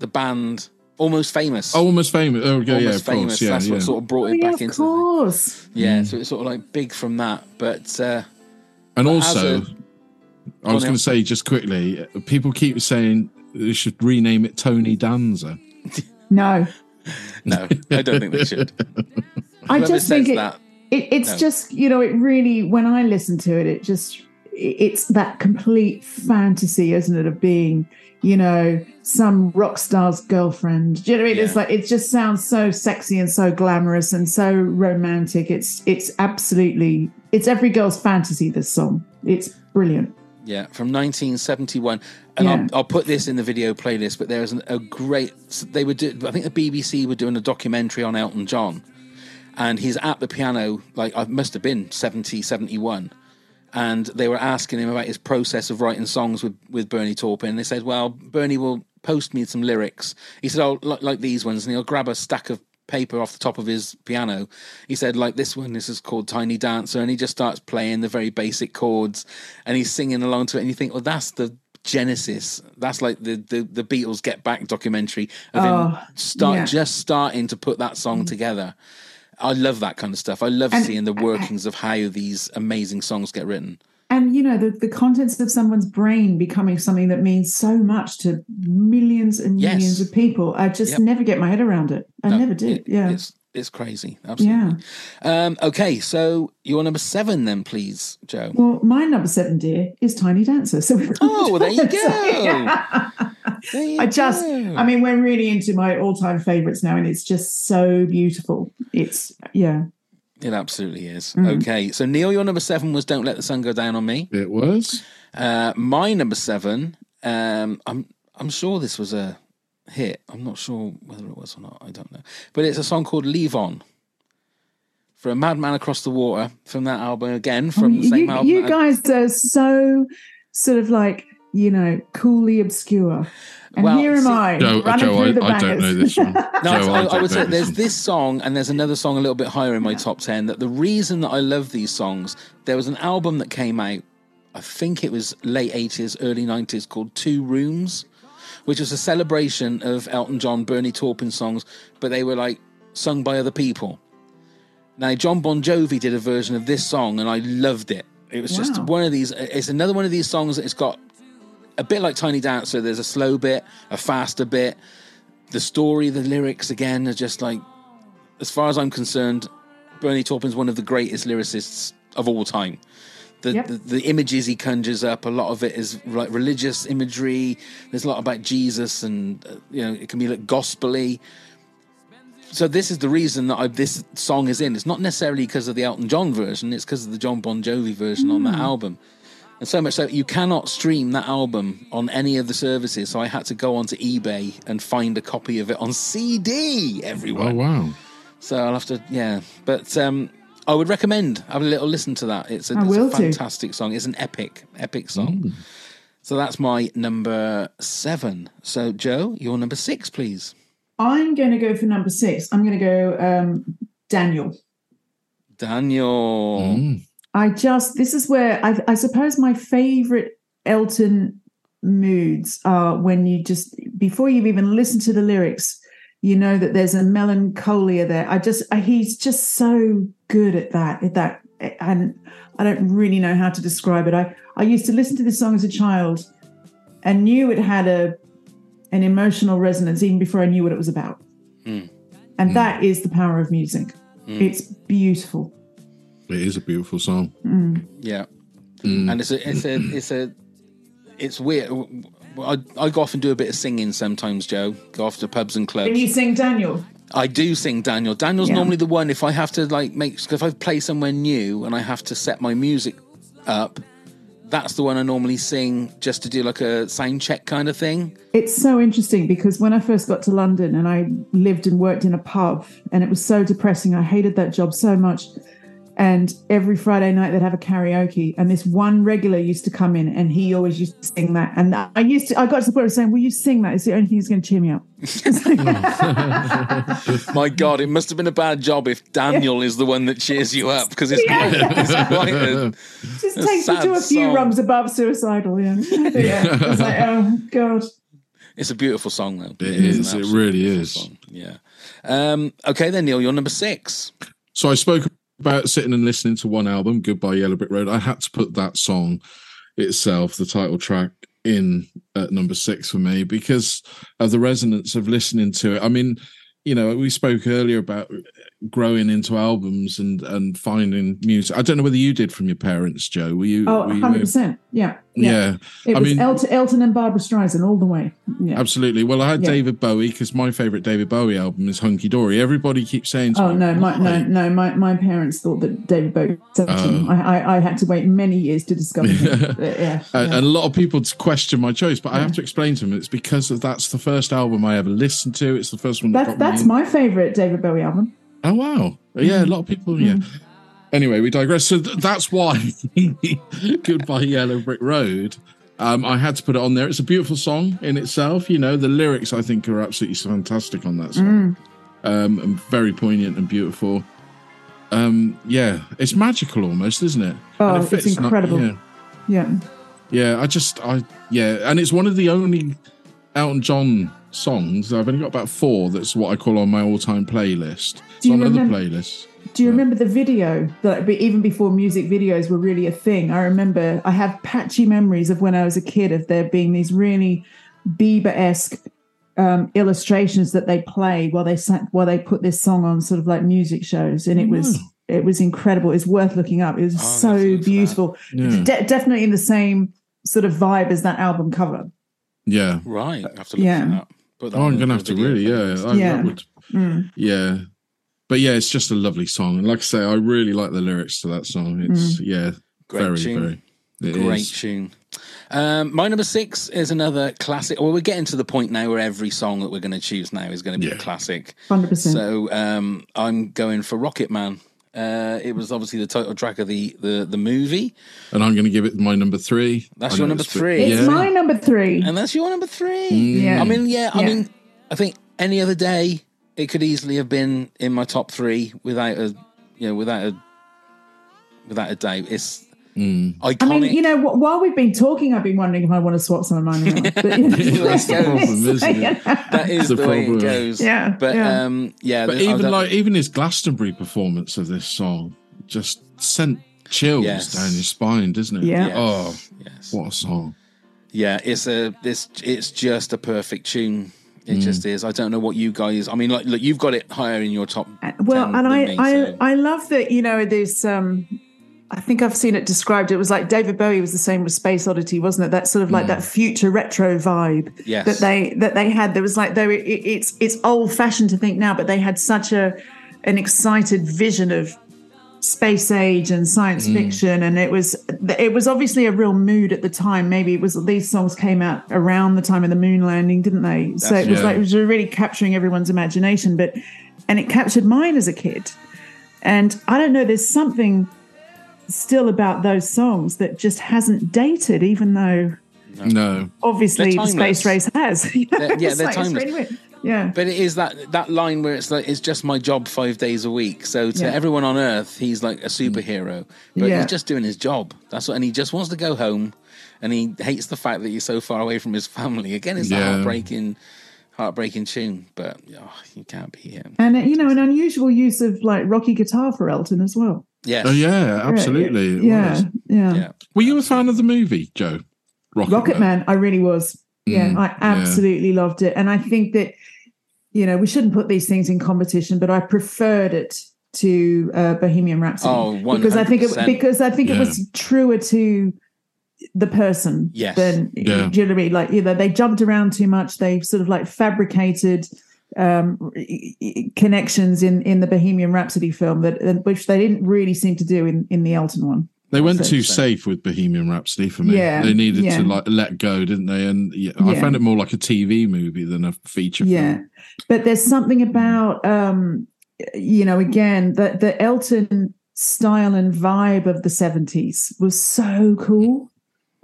the band Almost Famous. Oh, almost famous. Oh, okay, Almost yeah, of Famous. course. Yeah, That's yeah. what sort of brought it Oh, yeah, back of into the, course. yeah. So it's sort of like big from that, but. uh and as also, a- I was going to say just quickly, people keep saying they should rename it Tony Danza. [laughs] No, No, I don't think they should. I Whoever just think it, that, it it's No. just you know it really when I listen to it it just it's that complete fantasy isn't it of being you know some rock star's girlfriend do you know what I mean it's like it just sounds so sexy and so glamorous and so romantic it's it's absolutely it's every girl's fantasy this song it's brilliant Yeah, from 1971, and Yeah. I'll, I'll put this in the video playlist. But there's an, a great. They were. Do, I think the BBC were doing a documentary on Elton John, and he's at the piano. Like I must have been 70, 71. And they were asking him about his process of writing songs with with Bernie Taupin. And they said, "Well, Bernie will post me some lyrics." He said, "Oh, like, like these ones," and he'll grab a stack of paper off the top of his piano. He said, "Like this one, this is called Tiny Dancer," and he just starts playing the very basic chords, and he's singing along to it. And you think, "Well, that's the." Genesis. That's like the, the the Beatles Get Back documentary of him Oh, start yeah. just starting to put that song together. I love that kind of stuff. I love And- seeing the workings of how these amazing songs get written. and you know the, the contents of someone's brain becoming something that means so much to millions and Yes. millions of people. I just Yep. never get my head around it. I No, never did. it- yeah. It's it's crazy. Absolutely. Um, okay, so you're number seven then, please, Jo. Well, my number seven, dear, is Tiny Dancer. So Oh, well, there you go. Yeah. [laughs] There you I just, go. I mean, we're really into my all-time favorites now, and it's just so beautiful. It's yeah. It absolutely is. Mm. Okay, so Neil, your number seven was "Don't Let the Sun Go Down on Me." It was. Uh, my number seven, um, I'm I'm sure this was a hit. I'm not sure whether it was or not. I don't know, but it's a song called "Levon." For a madman across the water from that album again from the you, same album. You guys are so sort of like you know coolly obscure, and Well, here am see- I Jo, uh, running Jo, through I, the I don't know this one. [laughs] No, Jo, I, I don't would say there's one. this song and there's another song a little bit higher in my top 10 that the reason that I love these songs, there was an album that came out, I think it was late 80s, early 90s, called Two Rooms, which was a celebration of Elton John, Bernie Taupin songs, but they were like sung by other people. Now, Jon Bon Jovi did a version of this song and I loved it. It was just Wow. one of these, uh, it's another one of these songs that it's got a bit like Tiny Dancer. There's a slow bit, a faster bit. The story, the lyrics, again, are just like, as far as I'm concerned, Bernie Taupin's one of the greatest lyricists of all time. The, Yep. the the images he conjures up, a lot of it is like religious imagery. There's a lot about Jesus, and uh, you know, it can be like gospely. So this is the reason that I, this song is in. It's not necessarily because of the Elton John version; it's because of the Jon Bon Jovi version on that album. And so much so you cannot stream that album on any of the services. So I had to go onto eBay and find a copy of it on CD. Everywhere. Oh wow! So I'll have to, yeah. But um, I would recommend have a little listen to that. It's a, I it's will a do. fantastic song. It's an epic, epic song. So that's my number seven. So Jo, your number six, please. I'm going to go for number six. I'm going to go um, Daniel. Daniel. Mm. I just this is where I, I suppose my favorite Elton moods are when you just before you've even listened to the lyrics, you know that there's a melancholia there. I just he's just so good at that. At that, and I don't really know how to describe it. I I used to listen to this song as a child, and knew it had a an emotional resonance even before I knew what it was about. Mm. And that is the power of music. It's beautiful. It is a beautiful song. Yeah. Mm. And it's a, it's a, it's a, it's weird. I, I go off and do a bit of singing sometimes, Jo. Go off to pubs and clubs. Can you sing Daniel? I do sing Daniel. Daniel's Yeah. normally the one if I have to like make if I play somewhere new and I have to set my music up. That's the one I normally sing just to do like a sound check kind of thing. It's so interesting because when I first got to London and I lived and worked in a pub and it was so depressing. I hated that job so much. And every Friday night they'd have a karaoke, and this one regular used to come in, and he always used to sing that. And I used to, I got to the point of saying, "Will you sing that? It's the only thing that's going to cheer me up." [laughs] [laughs] My God, it must have been a bad job if Daniel is the one that cheers you up because it's quite, it's quite a, [laughs] Just A takes me sad to a few song. rungs above suicidal. Yeah, yeah. It's like, oh god. it's a beautiful song though. It an is. It really is. song. Yeah. Um, okay then, Neil, you're number six. So I spoke about sitting and listening to one album, Goodbye Yellow Brick Road. I had to put that song itself, the title track, in at number six for me because of the resonance of listening to it. I mean, you know, we spoke earlier about growing into albums and and finding music. I don't know whether you did from your parents, Jo. Were you? Oh, 100 percent. Yeah, yeah. It I was mean- Elton, Elton and Barbra Streisand all the way. Yeah. Absolutely. Well, I had Yeah. David Bowie because my favorite David Bowie album is Hunky Dory. Everybody keeps saying, to Oh me, no, my no, no, my, my parents thought that David Bowie. was Oh. I, I I had to wait many years to discover him. [laughs] Uh, yeah, and a lot of people question my choice, but I have to explain to them it's because of that's the first album I ever listened to. It's the first one that That's got that's my favorite David Bowie album. Oh wow! Yeah, a lot of people. Yeah. Anyway, we digress. So th- that's why [laughs] "Goodbye Yellow Brick Road." Um, I had to put it on there. It's a beautiful song in itself. You know, the lyrics I think are absolutely fantastic on that song, um, and very poignant and beautiful. Um, yeah, it's magical almost, isn't it? Oh, it it's fits not- incredible. yeah. Yeah, Yeah, I just, I, yeah, and it's one of the only Elton John songs. I've only got about four. That's what I call on my all-time playlist. It's Do you on other remember- playlists. Do you remember the video that even before music videos were really a thing? I remember I have patchy memories of when I was a kid of there being these really Bieber esque um, illustrations that they play while they sat, while they put this song on sort of like music shows, and it was it was incredible. It's worth looking up. It was Oh, I'll have to so look for that. beautiful. Yeah. De- definitely in the same sort of vibe as that album cover. Yeah. Right. I have to look Yeah. for that. Put that Oh, I'm gonna have to video really, yeah, I, Yeah. Would, Mm. yeah. But yeah, it's just a lovely song, and like I say, I really like the lyrics to that song. It's yeah, Great very, tune. very. it Great is. tune. Um, my number six is another classic. Well, we're getting to the point now where every song that we're going to choose now is going to be Yeah. a classic. Hundred percent. So um, I'm going for Rocket Man. Uh, it was obviously the title track of the the, the movie, And I'm going to give it my number three. That's I your number it's three. It's yeah. my number three. and that's your number three. Yeah. I mean, yeah, I Yeah. mean, I think any other day it could easily have been in my top three without a, you know, without a, without a doubt. It's Mm. iconic. I mean, you know, while we've been talking, I've been wondering if I want to swap some of mine out. But, you know, [laughs] That's the problem, [laughs] isn't it? that is the the, way it goes. Yeah, but yeah. um, yeah. But the- even like even his Glastonbury performance of this song just sent chills Yes. down your spine, doesn't it? Yeah. Yes, Oh, yes. what a song! Yeah, it's a this it's just a perfect tune. It Mm. just is. I don't know what you guys. I mean, like, look, you've got it higher in your top. Uh, well 10 and than i me, i so- i love that you know this um i think i've seen it described it was like david bowie was the same with space oddity wasn't it that sort of like that future retro vibe Mm. Yes. that they that they had there was like though it, it- it's it's old fashioned to think now but they had such a an excited vision of space age and science Mm. fiction and it was it was obviously a real mood at the time maybe it was these songs came out around the time of the moon landing didn't they so it was yeah. like it was really capturing everyone's imagination but and it captured mine as a kid and i don't know there's something still about those songs that just hasn't dated even though No, obviously the space race has [laughs] They're- yeah, they're like, timeless. really yeah But it is that that line where it's like it's just my job five days a week. So to Yeah. everyone on Earth, he's like a superhero, but Yeah. he's just doing his job. That's what, and he just wants to go home, and he hates the fact that he's so far away from his family. Again, it's a Yeah. heartbreaking, heartbreaking tune. But oh, you can't beat him. and uh, you know an unusual use of like rocky guitar for elton as well Yes. oh yeah, absolutely. it yeah was. yeah, Yeah. Were you a fan of the movie, Jo? Rocket, Rocket Man, I really was. Yeah, Mm, I yeah. absolutely loved it. And I think that, you know, we shouldn't put these things in competition, but I preferred it to uh, Bohemian Rhapsody. Oh, because I think it 100%. because I think it was truer to the person Yes. than Yeah. you know what I mean? Like, you know, they jumped around too much. They sort of like fabricated um connections in in the Bohemian Rhapsody film that which they didn't really seem to do in in the Elton one. They went Also, too so- safe with Bohemian Rhapsody for me. Yeah, they needed yeah. to like let go, didn't they? And yeah, I found it more like a TV movie than a feature yeah film. but there's something about um you know again the the elton style and vibe of the 70s was so cool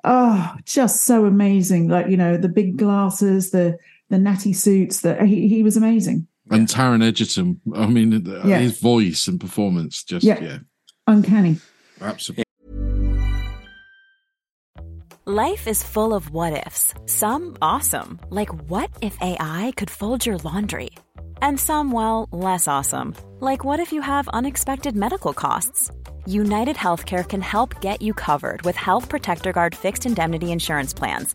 oh just so amazing like you know the big glasses the the natty suits that he, he was amazing And Taron Egerton, I mean, Yeah. his voice and performance just Yeah. yeah, uncanny absolutely. Life is full of what ifs. Some awesome, like what if AI could fold your laundry? And some, well, less awesome, like what if you have unexpected medical costs? United Healthcare can help get you covered with Health Protector Guard fixed indemnity insurance plans.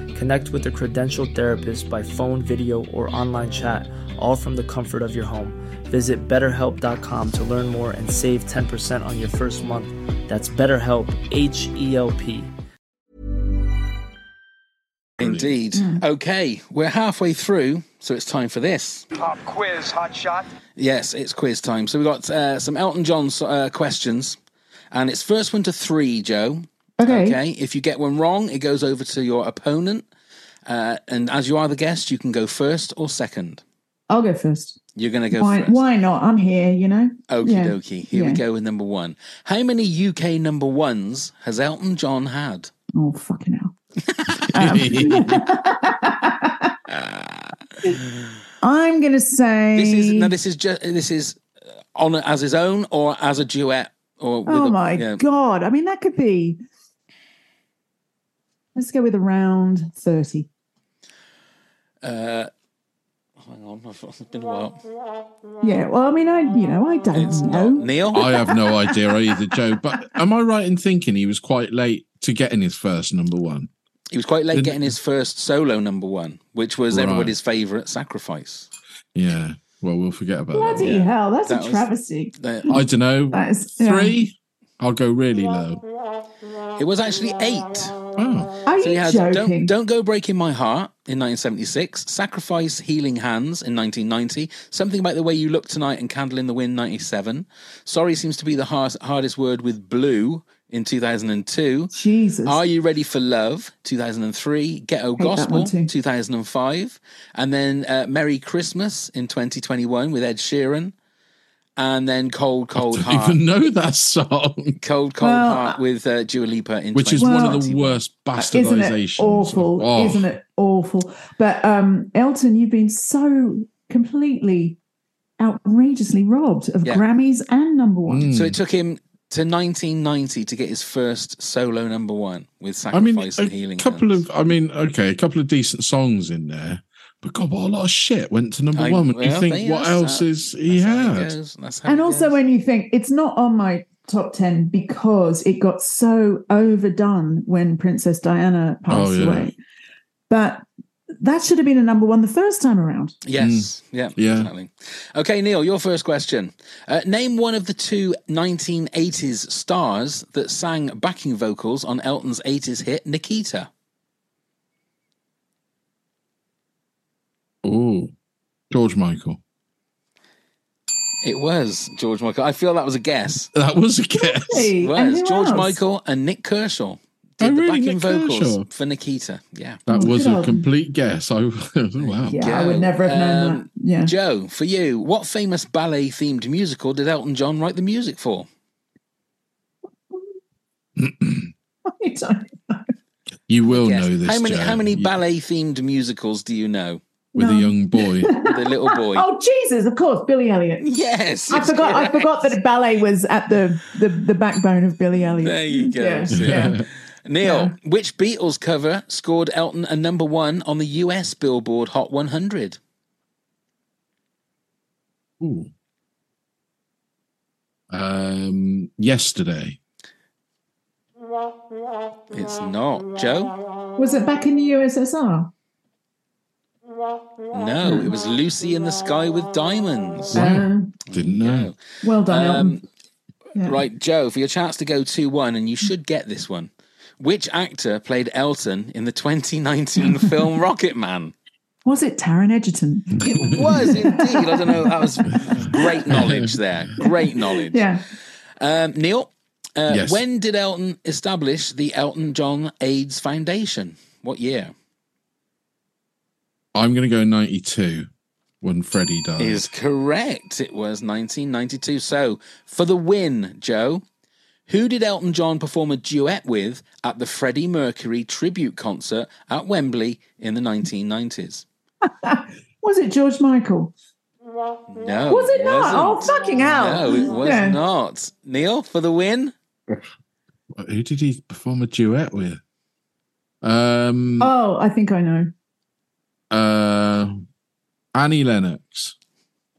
Connect with a credentialed therapist by phone, video, or online chat, all from the comfort of your home. Visit betterhelp.com to learn more and save 10% on your first month. That's BetterHelp, H E L P. Indeed. Okay, we're halfway through, so it's time for this. Pop quiz, hot shot. Yes, it's quiz time. So we've got uh, some Elton John uh, questions, and it's first one to three, Jo. Okay. Okay. If you get one wrong, it goes over to your opponent. Uh, and as you are the guest, you can go first or second. I'll go first. You're going to go why, first. why not? I'm here, you know. Okie Yeah. dokie. Here we go with number one. How many UK number ones has Elton John had? Oh, fucking hell. [laughs] Um, I'm going to say. This is no. This is just. This is uh, on as his own or as a duet or. Oh a, my yeah. God. I mean, that could be. Let's go with around 30. Uh, hang on, [laughs] it's been a while. Yeah. Well, I mean, I, you know, I don't It's know. Neil. I have no idea either, Jo. But am I right in thinking he was quite late to getting his first number one? He was quite late Didn't- getting his first solo number one, which was Right. everybody's favourite sacrifice. Yeah. Well, we'll forget about Bloody that. Bloody hell. That's That a travesty. One. I don't know. That is, yeah. Three. I'll go really low. It was actually eight. Oh, Are So you he had joking? don't, don't Go Breaking My Heart in 1976, Sacrifice Healing Hands in 1990, Something About the Way You Look Tonight and Candle in the Wind 97, Sorry Seems to Be the hard, Hardest Word with Blue in 2002, Jesus. Are You Ready for Love 2003, Ghetto that Gospel 2005, and then uh, Merry Christmas in 2021 with Ed Sheeran, and then Cold Cold I Heart. don't even know that song, Cold Cold Well, Heart with uh, Dua Lipa in which is one of the 2021. worst Isn't bastardizations. it awful? Oh, Isn't it awful? But um, Elton, you've been so completely outrageously robbed of Yeah. Grammys and number one. Mm. So it took him to 1990 to get his first solo number one with I mean, Sacrifice a and Healing. A couple Hands. of, I mean, okay, a couple of decent songs in there, but God, what a lot of shit went to number I- one. When you think, what else how- is he that's how it had? goes, And also, goes. when you think it's not on my top 10 because it got so overdone when Princess Diana passed Oh, yeah. away. But that should have been a number one the first time around. Yes, yeah, Yeah. exactly. Okay, Neil, your first question. Uh, name one of the two 1980s stars that sang backing vocals on Elton's 80s hit Nikita. Oh, George Michael. It was George Michael. I feel that was a guess. That was a guess. Hey, It was who George else? Michael and Nik Kershaw did Oh, the really? backing Nik vocals Kershaw? for Nikita. Yeah. That Oh, was good a on. complete guess. I [laughs] wow. Yeah, I would never have known Um, that. Yeah. Jo, for you, what famous ballet themed musical did Elton John write the music for? [clears throat] I don't know. You will Yes. know this. How many how many ballet themed musicals do you know? With a young boy? [laughs] with a little boy. Oh Jesus! Of course, Billy Elliot. Yes. I it's forgot. I forgot that ballet was at the the, the backbone of Billy Elliot. There you go. Yeah, [laughs] See? yeah. Neil, Yeah. which Beatles cover scored Elton a number one on the US Billboard Hot 100? Ooh. Um, yesterday. It's not. Jo? Was it back in the USSR? No, it was Lucy in the Sky with Diamonds. Uh, Didn't know. Well done, Um, Yeah. Right, Jo, for your chance to go 2 1, and you should get this one. Which actor played Elton in the 2019 [laughs] film Rocket Man? Was it Taron Egerton? It was indeed. I don't know. That was great knowledge there. Great knowledge. Yeah. Um, Neil, uh, Yes. when did Elton establish the Elton John AIDS Foundation? What year? I'm going to go 92 when Freddie died. Is correct. It was 1992. So, for the win, Jo, who did Elton John perform a duet with at the Freddie Mercury tribute concert at Wembley in the 1990s? [laughs] Was it George Michael? No. Was it not? Oh, wasn't. fucking hell. No, it was Yeah. not. Neil, for the win? Who did he perform a duet with? Um, Oh, I think I know. Uh, Annie Lennox.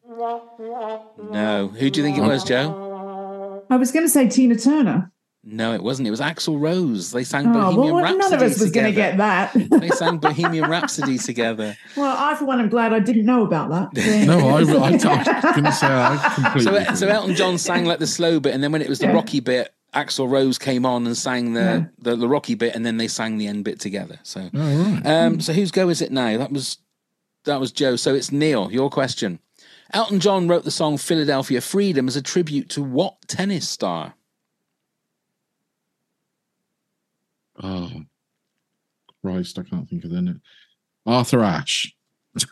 No. Who do you think it was, Jo? I was going to say Tina Turner. No, it wasn't. It was Axl Rose. They sang Oh, Bohemian well, Rhapsody none of us was going to together. get that. they sang Bohemian Rhapsody together. [laughs] well, I, for one, am glad I didn't know about that. [laughs] No, I, I, I was going to say I completely. So, so. Elton John sang like the slow bit, and then when it was the Yeah. rocky bit, Axl Rose came on and sang the, Yeah. the the rocky bit, and then they sang the end bit together. So, Oh, right. um, so whose go is it now? That was that was Jo. So it's Neil. Your question. Elton John wrote the song "Philadelphia Freedom" as a tribute to what tennis star? Oh, Christ, I can't think of their name. Arthur Ashe.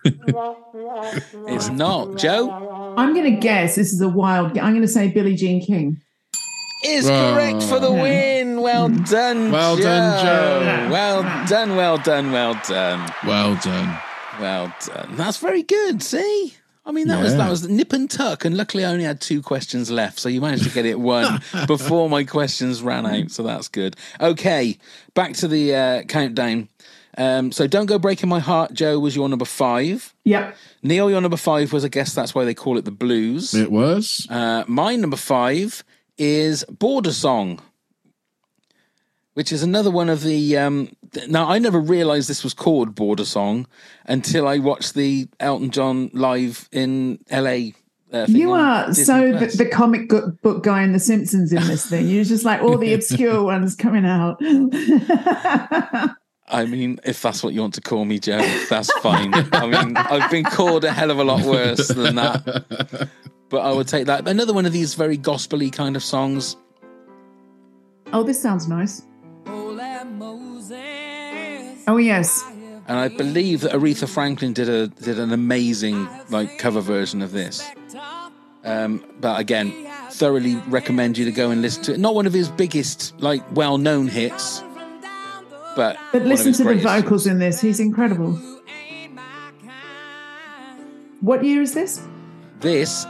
It's not Jo. I'm going to guess this is a wild. I'm going to say Billie Jean King. Is correct for the win. Well done, Well Jo. done, Jo. Well done. Well done. Well done. Well done. Well done. That's very good. See, I mean that was that was nip and tuck, and luckily I only had two questions left, so you managed to get it one [laughs] before my questions ran out. So that's good. Okay, back to the uh, countdown. Um, so don't go breaking my heart. Jo was your number five. Yep. Neil, your number five was, I guess that's why they call it the blues. It was. Uh, my number five is Border Song, which is another one of the. Um, now, I never realized this was called Border Song until I watched the Elton John live in LA. Uh, You are Disney so the, the comic book guy in The Simpsons in this thing. You're just like all the [laughs] obscure ones coming out. [laughs] I mean, if that's what you want to call me, Jo, that's fine. I mean, I've been called a hell of a lot worse than that, but I would take that. Another one of these very gospely kind of songs. oh, this sounds nice. Oh yes. And I believe that Aretha Franklin did a did an amazing like cover version of this. Um, but again, thoroughly recommend you to go and listen to it. Not one of his biggest like well known hits, but But listen his to the vocals in this. He's incredible. What year is this? This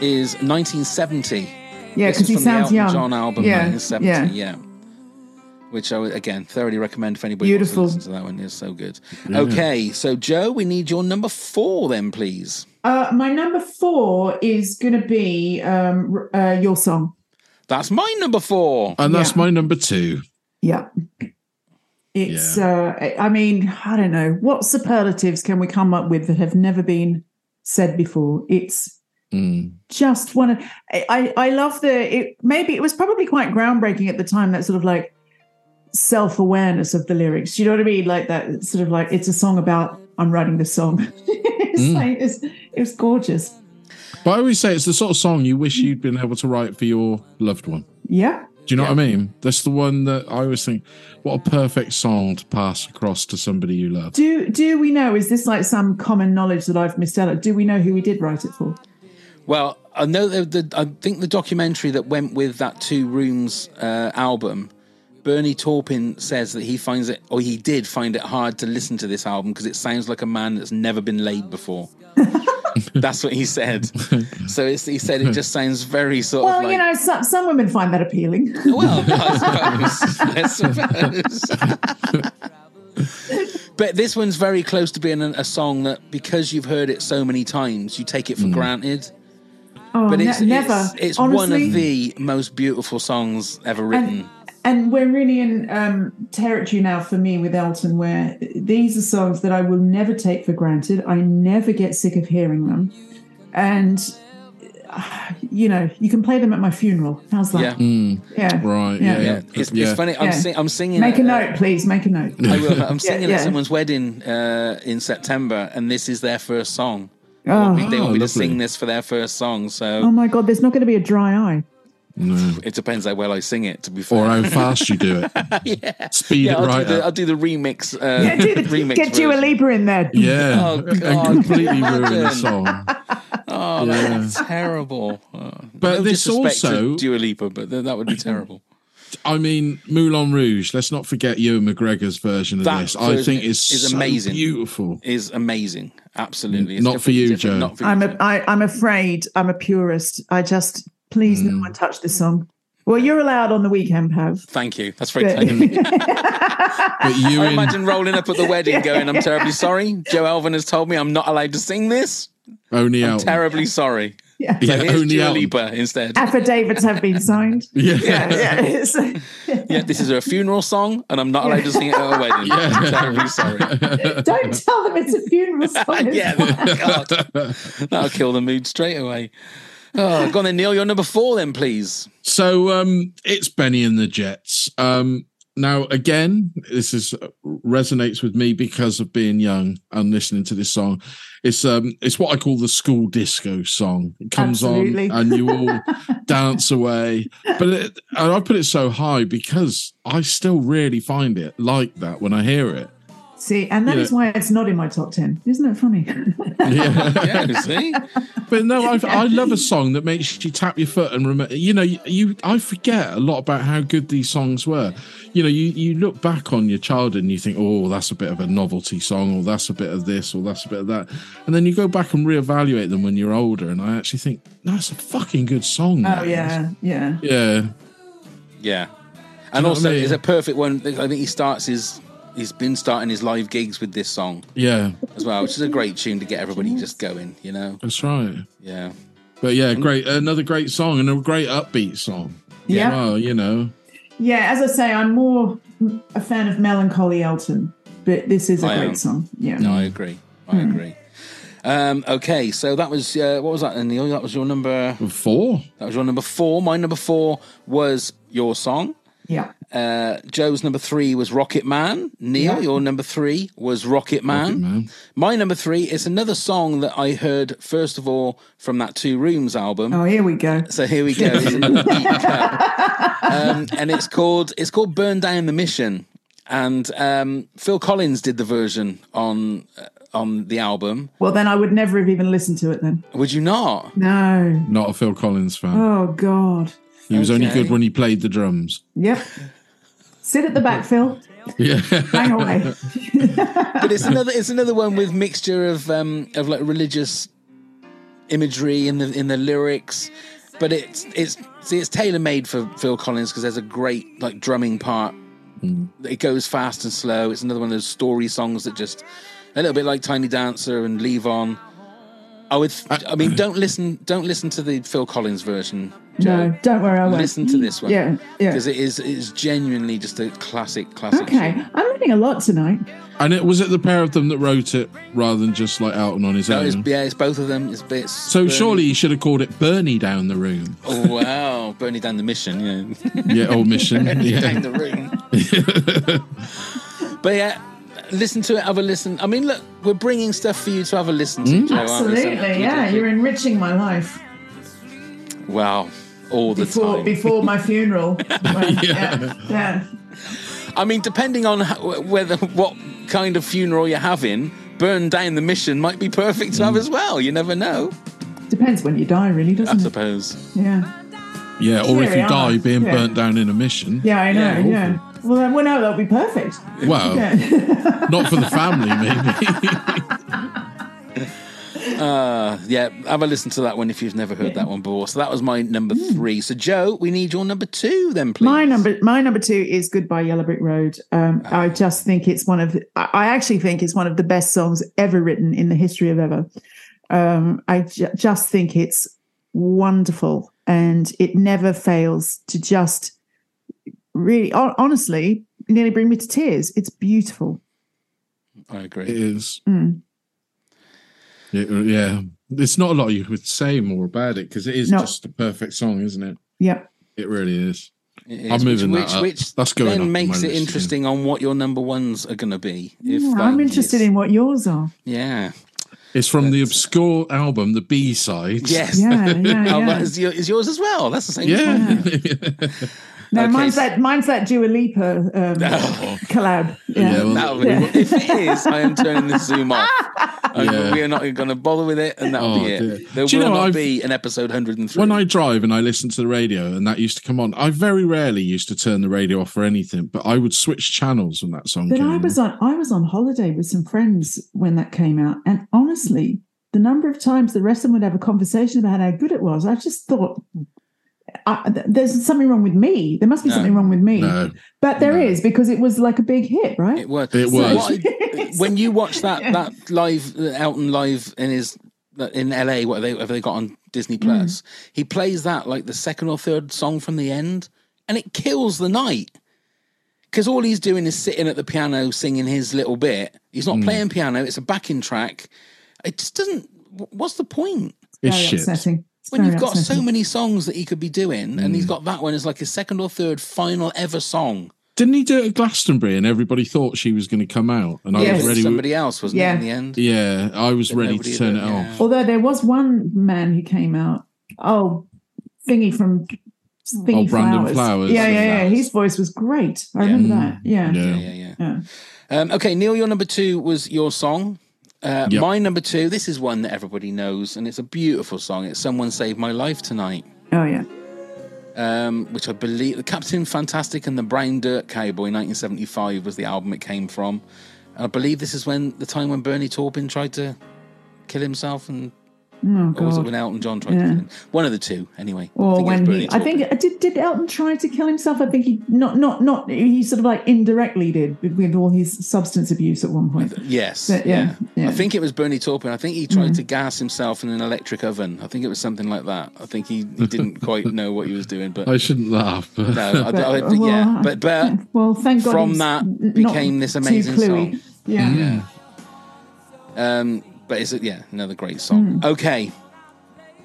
is 1970. Yeah, because he from sounds the Elton young. John album, yeah, 1970. yeah. Yeah. Which I would again thoroughly recommend if anybody Beautiful. wants to listen to that one. It's so good. Okay, so Jo, we need your number four then, please. Uh, my number four is going to be um, uh, your song. That's my number four. And that's Yeah. my number two. Yeah. It's, uh, I mean, I don't know. What superlatives can we come up with that have never been said before? It's Mm. just one of, I, I I love the, it, maybe it was probably quite groundbreaking at the time, that sort of like self awareness of the lyrics. Do you know what I mean? Like that sort of like, it's a song about, I'm writing this song. [laughs] it's Mm. like, it's, it was gorgeous. But I always say it's the sort of song you wish you'd been able to write for your loved one. Yeah. Do you know what I mean? That's the one that I always think, what a perfect song to pass across to somebody you love. Do do we know? Is this like some common knowledge that I've missed out? on? Do we know who he did write it for? Well, I know the, the I think the documentary that went with that Two Rooms uh, album, Bernie Taupin says that he finds it, or he did find it hard to listen to this album because it sounds like a man that's never been laid before. [laughs] that's what he said. So it's, he said it just sounds very sort Well, of like. you know, some, some women find that appealing. Well, I suppose. I suppose. [laughs] but this one's very close to being a, a song that, because you've heard it so many times, you take it for hmm. granted. Oh, But ne- it's, never. it's, it's one of the most beautiful songs ever written. And we're really in um, territory now for me with Elton, where these are songs that I will never take for granted. I never get sick of hearing them, and you know, you can play them at my funeral. How's that? Yeah. Mm, Yeah. right. Yeah. Yeah. Yeah, it's, yeah. it's funny. I'm, Yeah. sing, I'm singing. Make a at, note, please. Make a note. I will. I'm [laughs] singing yeah. at someone's wedding uh, in September, and this is their first song. Oh, They want me to sing this for their first song, so oh my God, there's not going to be a dry eye. No. it depends how well I sing it. To be fair, Or how fast you do it. [laughs] yeah, Speed yeah. it I'll, right do the, up. I'll do the remix. Uh, Yeah, do the, [laughs] remix get Dua version. Lipa in there. Yeah. Oh, and completely ruin the song. Oh, Yeah. that's terrible. Oh, But no this disrespect to also- Dua Lipa, but th- that would be terrible. I mean, Moulin Rouge. Let's not forget Ewan McGregor's version of That this. I think it's is so amazing. beautiful. Is amazing. Absolutely. It's Not for you, completely. Jo. Not for you, I'm a, Jo. I, I'm afraid I'm a purist. I just please Mm. no one touch this song. Well, you're allowed on the weekend, Pav. Thank you. That's very But- kind of me. [laughs] But you I in, imagine rolling up at the wedding going, I'm terribly sorry. Jo Elvin has told me I'm not allowed to sing this. only I'm out. terribly sorry. yeah. Yeah, So here's only Dua. Lipa instead. Affidavits have been signed. [laughs] Yeah. Yeah, yeah. Yeah, this is a funeral song, and I'm not allowed to sing it at a wedding. Yeah. I'm terribly sorry. [laughs] Don't tell them it's a funeral song. yeah, God. That'll kill the mood straight away. Oh, go on then, Neil. You're number four, then, please. So um, it's Bennie and the Jets. Um, now again, this is resonates with me because of being young and listening to this song. It's um, it's what I call the school disco song. It comes Absolutely. on and you all [laughs] dance away. But it, and I put it so high because I still really find it like that when I hear it. See, and that Yeah. is why it's not in my top 10. Isn't it funny? [laughs] Yeah. Yeah, see? But no, I, I love a song that makes you tap your foot and remember. You know, you, you I forget a lot about how good these songs were. You know, you you look back on your childhood and you think, oh, that's a bit of a novelty song, or that's a bit of this, or that's a bit of that, and then you go back and reevaluate them when you're older. And I actually think, that's a fucking good song. oh, that is." yeah, yeah. yeah, Yeah. And also, I mean? it's a perfect one. I think he starts his. He's been starting his live gigs with this song yeah, as well, which is a great tune to get everybody just going, you know? that's right. Yeah. But yeah, great, another great song and a great upbeat song. Yeah. Well, you know, Yeah, as I say, I'm more a fan of Melancholy Elton, but this is a I great am. song. Yeah. No, I agree. I agree. Um, okay, so that was uh, what was that, then, Neil? That was your number. four. That was your number four. My number four was your song. Yeah. Uh, Jo's number three was Rocket Man. Neil, Yeah. your number three was Rocket Man. Rocket Man. My number three is another song that I heard first of all from that Two Rooms album. Oh, here we go. So here we go. It's a [laughs] deep cut. Um, and it's called it's called Burn Down the Mission. And um, Phil Collins did the version on uh, on the album. Well, then I would never have even listened to it then. Would you not? No. Not a Phil Collins fan. Oh, God. he was only good when he played the drums. Yep. Sit at the back, Phil. Yeah. Hang away. But it's another it's another one with mixture of um, of like religious imagery in the in the lyrics. But it's it's see it's tailor made for Phil Collins because there's a great like drumming part. It goes fast and slow. It's another one of those story songs that just a little bit like Tiny Dancer and Levon. I would. Uh, I mean, don't listen. Don't listen to the Phil Collins version. Jo. No, don't worry. I won't. Listen to this one. Yeah, yeah. Because it is it is genuinely just a classic, classic. Okay. tune. I'm learning a lot tonight. And it was it the pair of them that wrote it rather than just like Elton on his No, own. it's, yeah, it's both of them. It's bits. so surely you should have called it Bernie down the room. Oh wow, [laughs] Bernie down the mission. Yeah, Yeah, old mission. [laughs] down Yeah. the room. [laughs] but yeah, listen to it. Have a listen. I mean, look, we're bringing stuff for you to have a listen to. Jo, aren't? So Absolutely. Yeah, you're enriching my life Wow, all the before time. before my [laughs] funeral. Well, yeah. yeah. I mean, depending on how, whether what kind of funeral you're having, burn down the mission might be perfect to have hmm. as well. You never know. Depends when you die, really, doesn't it? I suppose. Yeah. Yeah, or if Here we you die are. being Yeah. burnt down in a mission. Yeah, I know. Yeah, Yeah. Well, then, well, no, that'll be perfect. Well, Yeah. [laughs] not for the family, [laughs] maybe. [laughs] Uh, yeah, have a listen to that one if you've never heard that one before. So that was my number three. So Jo, we need your number two then, please. My number, my number two is "Goodbye Yellow Brick Road." Um, I just think it's one of, I I actually think it's one of the best songs ever written in the history of ever. Um, I ju- just think it's wonderful, and it never fails to just really, honestly, nearly bring me to tears. It's beautiful. I agree. It is. Mm. It- yeah, It's not a lot you could say more about it because it is No. just a perfect song, isn't it? Yep. It really is. It I'm moving which, that up. which That's going up then on makes it interesting on what your number ones are going to be. If Yeah, I'm interested it's- in what yours are. Yeah. It's from the obscure album, the B side. Yes. Yeah, yeah, [laughs] yeah. that is, your, is yours as well. That's the same. Yeah. [laughs] [laughs] No, Okay, mine's so- that mine's that Dua Lipa um, [laughs] collab. Yeah. Yeah, well, That'll be, Yeah. If it is, I am turning the Zoom off. [laughs] Yeah. We are not going to bother with it, and that'll Oh, be it. dear. There Do you will know, not I've- be an episode 103. when I drive and I listen to the radio and that used to come on, I very rarely used to turn the radio off for anything, but I would switch channels when that song But came I was on. on I was on holiday with some friends when that came out, and honestly, the number of times the rest of them would have a conversation about how good it was, I just thought. I, there's something wrong with me. There must be No. something wrong with me. No. But there is because it was like a big hit, right? It was. It So was. what [laughs] when you watch that that live uh, Elton live in his in LA, what they have they got on Disney Mm. Plus? He plays that like the second or third song from the end, and it kills the night. Because all he's doing is sitting at the piano singing his little bit. He's Mm. not playing piano; it's a backing track. It just doesn't. What's the point? It's Very shit. upsetting. It's when you've got so many songs that he could be doing, and Mm. he's got that one as like his second or third final ever song. Didn't he do it at Glastonbury and everybody thought she was going to come out? And I was ready. Somebody else wasn't Yeah. it in the end? yeah, I was But ready to turn did it it, off. Although there was one man who came out, oh, thingy from thingy Oh, Brandon Flowers. Flowers. Yeah, yeah, yeah. Flowers. His voice was great. I Yeah. remember that. Yeah. Yeah. Yeah, yeah, yeah. Yeah. Um, okay, Neil, your number two was your song. Uh, Yep. My number two, this is one that everybody knows, and it's a beautiful song. It's Someone Saved My Life Tonight, Oh yeah. um, which I believe the Captain Fantastic and the Brown Dirt Cowboy 1975 was the album it came from. And I believe this is when the time when Bernie Taupin tried to kill himself, and Oh or was it when Elton John tried Yeah. to kill him? One of the two, anyway. I Or think it was when he, I think did did Elton try to kill himself? I think he not not not he sort of like indirectly did with, with all his substance abuse at one point. Yes, But, yeah, yeah. I think it was Bernie Taupin. I think he tried to gas himself in an electric oven. I think it was something like that. I think he, he didn't [laughs] quite know what he was doing, but I shouldn't laugh. But no, I, But, I, uh, yeah, but but [laughs] Well, thank God from that became this amazing song. Yeah. Yeah. Um, but it's a, yeah, another great song. Hmm. Okay.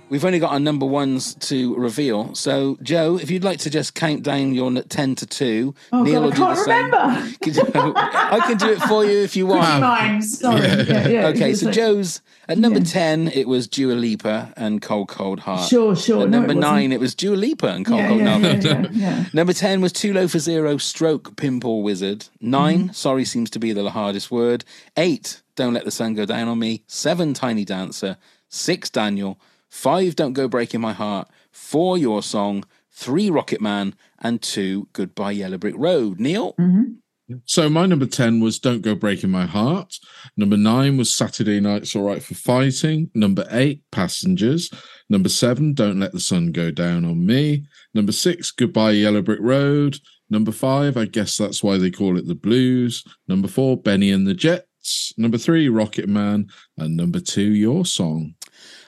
We've only got our number ones to reveal. So, Jo, if you'd like to just count down your 10 to 2, Oh Neil God, will I do the can't same. [laughs] You- [laughs] I can do it for you if you want. Mimes. Sorry. Yeah, [laughs] yeah. Okay, so like- Jo's at number Yeah. 10, it was Dua Lipa and Cold Cold Heart. Sure, sure. At No, number it 9, it was Dua Lipa and Cold Yeah, Cold yeah, Heart. yeah, yeah, yeah. Number 10 was Too Low for Zero, Stroke, Pinball Wizard. 9, Mm-hmm. Sorry seems to be the hardest word. 8, Don't Let the Sun Go Down on Me. 7, Tiny Dancer. 6, Daniel. 5, Don't Go Breaking My Heart. 4, Your Song. 3, Rocket Man. And 2, Goodbye Yellow Brick Road. Neil? Mm-hmm. So my number 10 was Don't Go Breaking My Heart. Number 9 was Saturday Night's All Right for Fighting. Number 8, Passengers. Number 7, Don't Let the Sun Go Down on Me. Number 6, Goodbye Yellow Brick Road. Number 5, I guess that's why they call it the Blues. Number 4, Bennie and the Number 3, Rocket Man. And number 2, Your Song.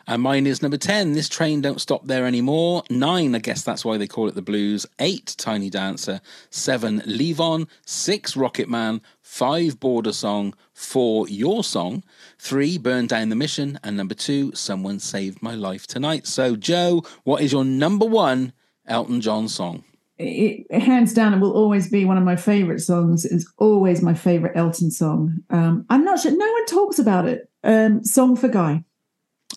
And mine is number 10, This Train Don't Stop There Anymore. 9, I guess that's why they call it the blues. 8, Tiny Dancer. 7, Levon. 6, Rocket Man. 5, Border Song. 4, Your Song. 3, Burn Down the Mission. And number 2, Someone Saved My Life Tonight. So, Jo, what is your number one Elton John song? It, it- hands down, it will always be one of my favorite songs. It's always my favorite Elton song. Um, I'm not sure. No one talks about it. Um, song for Guy.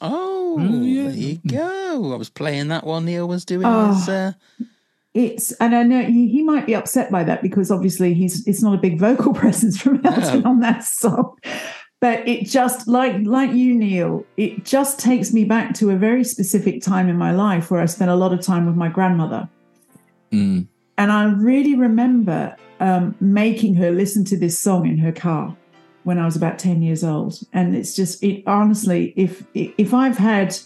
Oh, yeah. there you go. I was playing that while Neil was doing Oh. his. Uh, It's and I know he, he might be upset by that because obviously he's it's not a big vocal [laughs] presence from Elton No. on that song. But it just like like you, Neil, it just takes me back to a very specific time in my life where I spent a lot of time with my grandmother. Mm. And I really remember um, making her listen to this song in her car when I was about 10 years old. And it's just, it honestly, if if I've had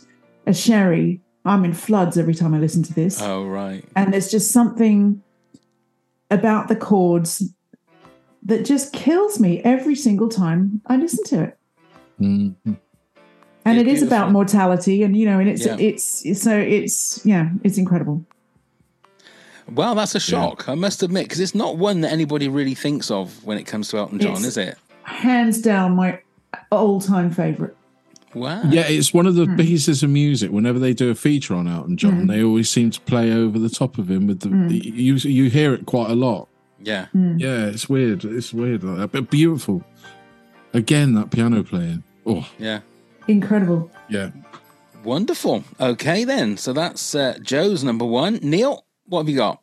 a sherry, I'm in floods every time I listen to this. oh, right. And there's just something about the chords that just kills me every single time I listen to it. Mm. And It's it is about mortality, and you know, and it's Yeah. it's so it's yeah, it's incredible. Well, that's a shock, I must admit, because it's not one that anybody really thinks of when it comes to Elton John, It's- is it? Hands down, my all time favorite. Wow. Yeah, it's one of the pieces of music. Whenever they do a feature on Elton John, Mm. they always seem to play over the top of him with the. You you hear it quite a lot. Yeah. Yeah, it's weird. It's weird like that, but beautiful. Again, that piano playing. Oh, Yeah. Incredible. yeah. Wonderful. Okay, then. So that's uh, Jo's number one. Neil, what have you got?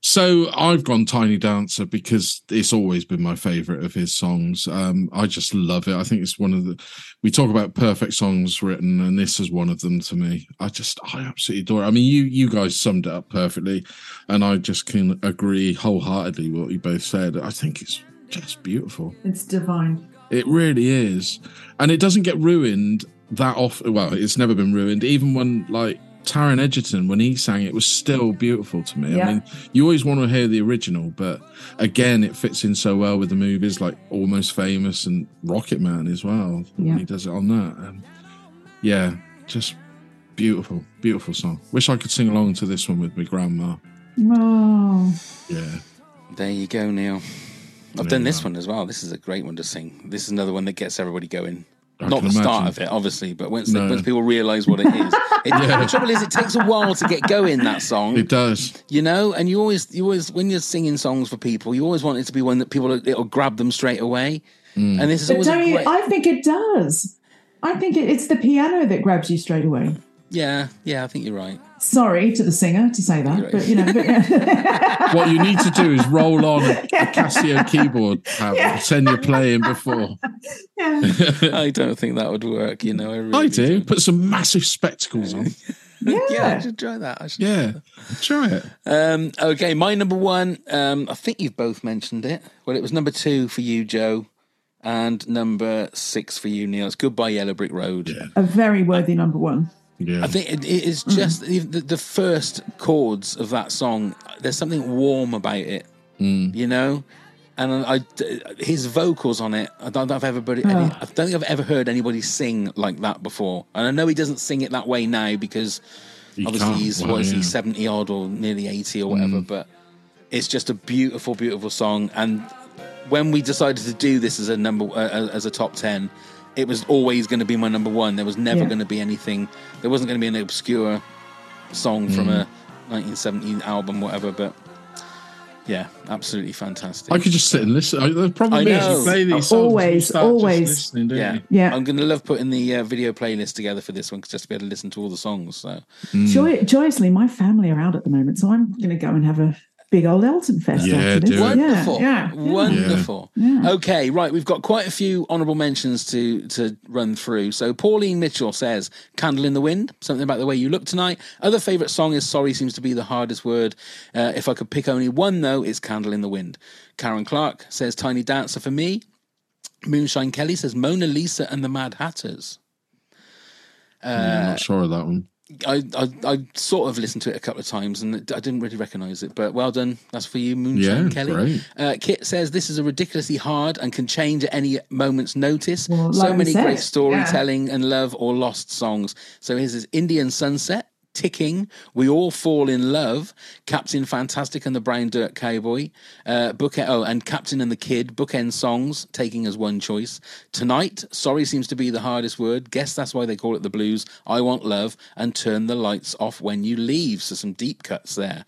So I've gone Tiny Dancer because it's always been my favorite of his songs. Um, I just love it. I think it's one of the. We talk about perfect songs written, and this is one of them to me. I just, I absolutely adore it. I mean, you you guys summed it up perfectly, and I just can agree wholeheartedly what you both said. I think it's just beautiful. It's divine. It really is, and it doesn't get ruined that often. Well, it's never been ruined. Even when like Taron Egerton, when he sang it, was still beautiful to me. Yeah. I mean, you always want to hear the original, but again, it fits in so well with the movies like Almost Famous and Rocket Man as well. Yeah. When he does it on that, and yeah, just beautiful, beautiful song. Wish I could sing along to this one with my grandma. Oh, Yeah, There you go, Neil. I've There done this are. one as well. This is a great one to sing. This is another one that gets everybody going. I Not can the start of it, obviously, but once, No. once people realise what it is. [laughs] It, Yeah. The trouble is, it takes a while to get going. That song, it does. you know, and you always, you always, when you're singing songs for people, you always want it to be one that people it'll grab them straight away. Mm. And this is but always a don't you? great, I think it does. I think it, it's the piano that grabs you straight away. Yeah, yeah. I think you're right. Sorry to the singer to say that, right. but you know, but, yeah. [laughs] What you need to do is roll on a, [laughs] a Casio keyboard, Pam, pretend you're playing before. [laughs] yeah. I don't think that would work. You know, I, really I do. don't. Put some massive spectacles on. Yeah, I should try that. I should Yeah, try it. Um, okay, my number one. Um, I think you've both mentioned it. Well, it was number two for you, Jo, and number six for you, Neil. It's "Goodbye Yellow Brick Road." Yeah, a very worthy number one. Yeah. I think it, it is hmm. just the, the first chords of that song. There's something warm about it, hmm. you know. And I, his vocals on it. I don't think I've ever, heard any, ah. I don't think I've ever heard anybody sing like that before. And I know he doesn't sing it that way now because You obviously can't. he's Well, what is he seventy odd or nearly eighty or whatever. Hmm. But it's just a beautiful, beautiful song. And when we decided to do this as a number uh, as a top ten, it was always going to be my number one. There was never Yeah. going to be anything. There wasn't going to be an obscure song from a 1970 album, whatever. But yeah, absolutely fantastic. I could just sit and listen. The problem I is, know. you play these songs, Always, you always. Just listening, don't yeah, you? Yeah. I'm going to love putting the uh, video playlist together for this one, 'cause just to be able to listen to all the songs. So Joy, joyously, my family are out at the moment, so I'm going to go and have a big old Elton fest Yeah, after this. do it. Wonderful. Yeah, yeah, yeah. Wonderful. Yeah. Okay, right. We've got quite a few honourable mentions to to run through. So Pauline Mitchell says "Candle in the Wind," something about the way you look tonight. Other favourite song is "Sorry" seems to be the hardest word. Uh, if I could pick only one, though, it's "Candle in the Wind." Karen Clark says "Tiny Dancer" for me. Moonshine Kelly says "Mona Lisa and the Mad Hatters." Yeah, I'm not sure of that one. I, I I sort of listened to it a couple of times and I didn't really recognise it, but well done. That's for you, Moonshine Yeah, Kelly. great. Uh, Kit says this is a ridiculously hard and can change at any moment's notice. Well, so like many said, great storytelling and love or lost songs. So here's this Indian Sunset. Ticking, we all fall in love. Captain Fantastic and the Brown Dirt Cowboy, uh, book oh, and Captain and the Kid, bookend songs, taking as one choice. Tonight, sorry seems to be the hardest word. Guess that's why they call it the blues. I want love and turn the lights off when you leave. So some deep cuts there.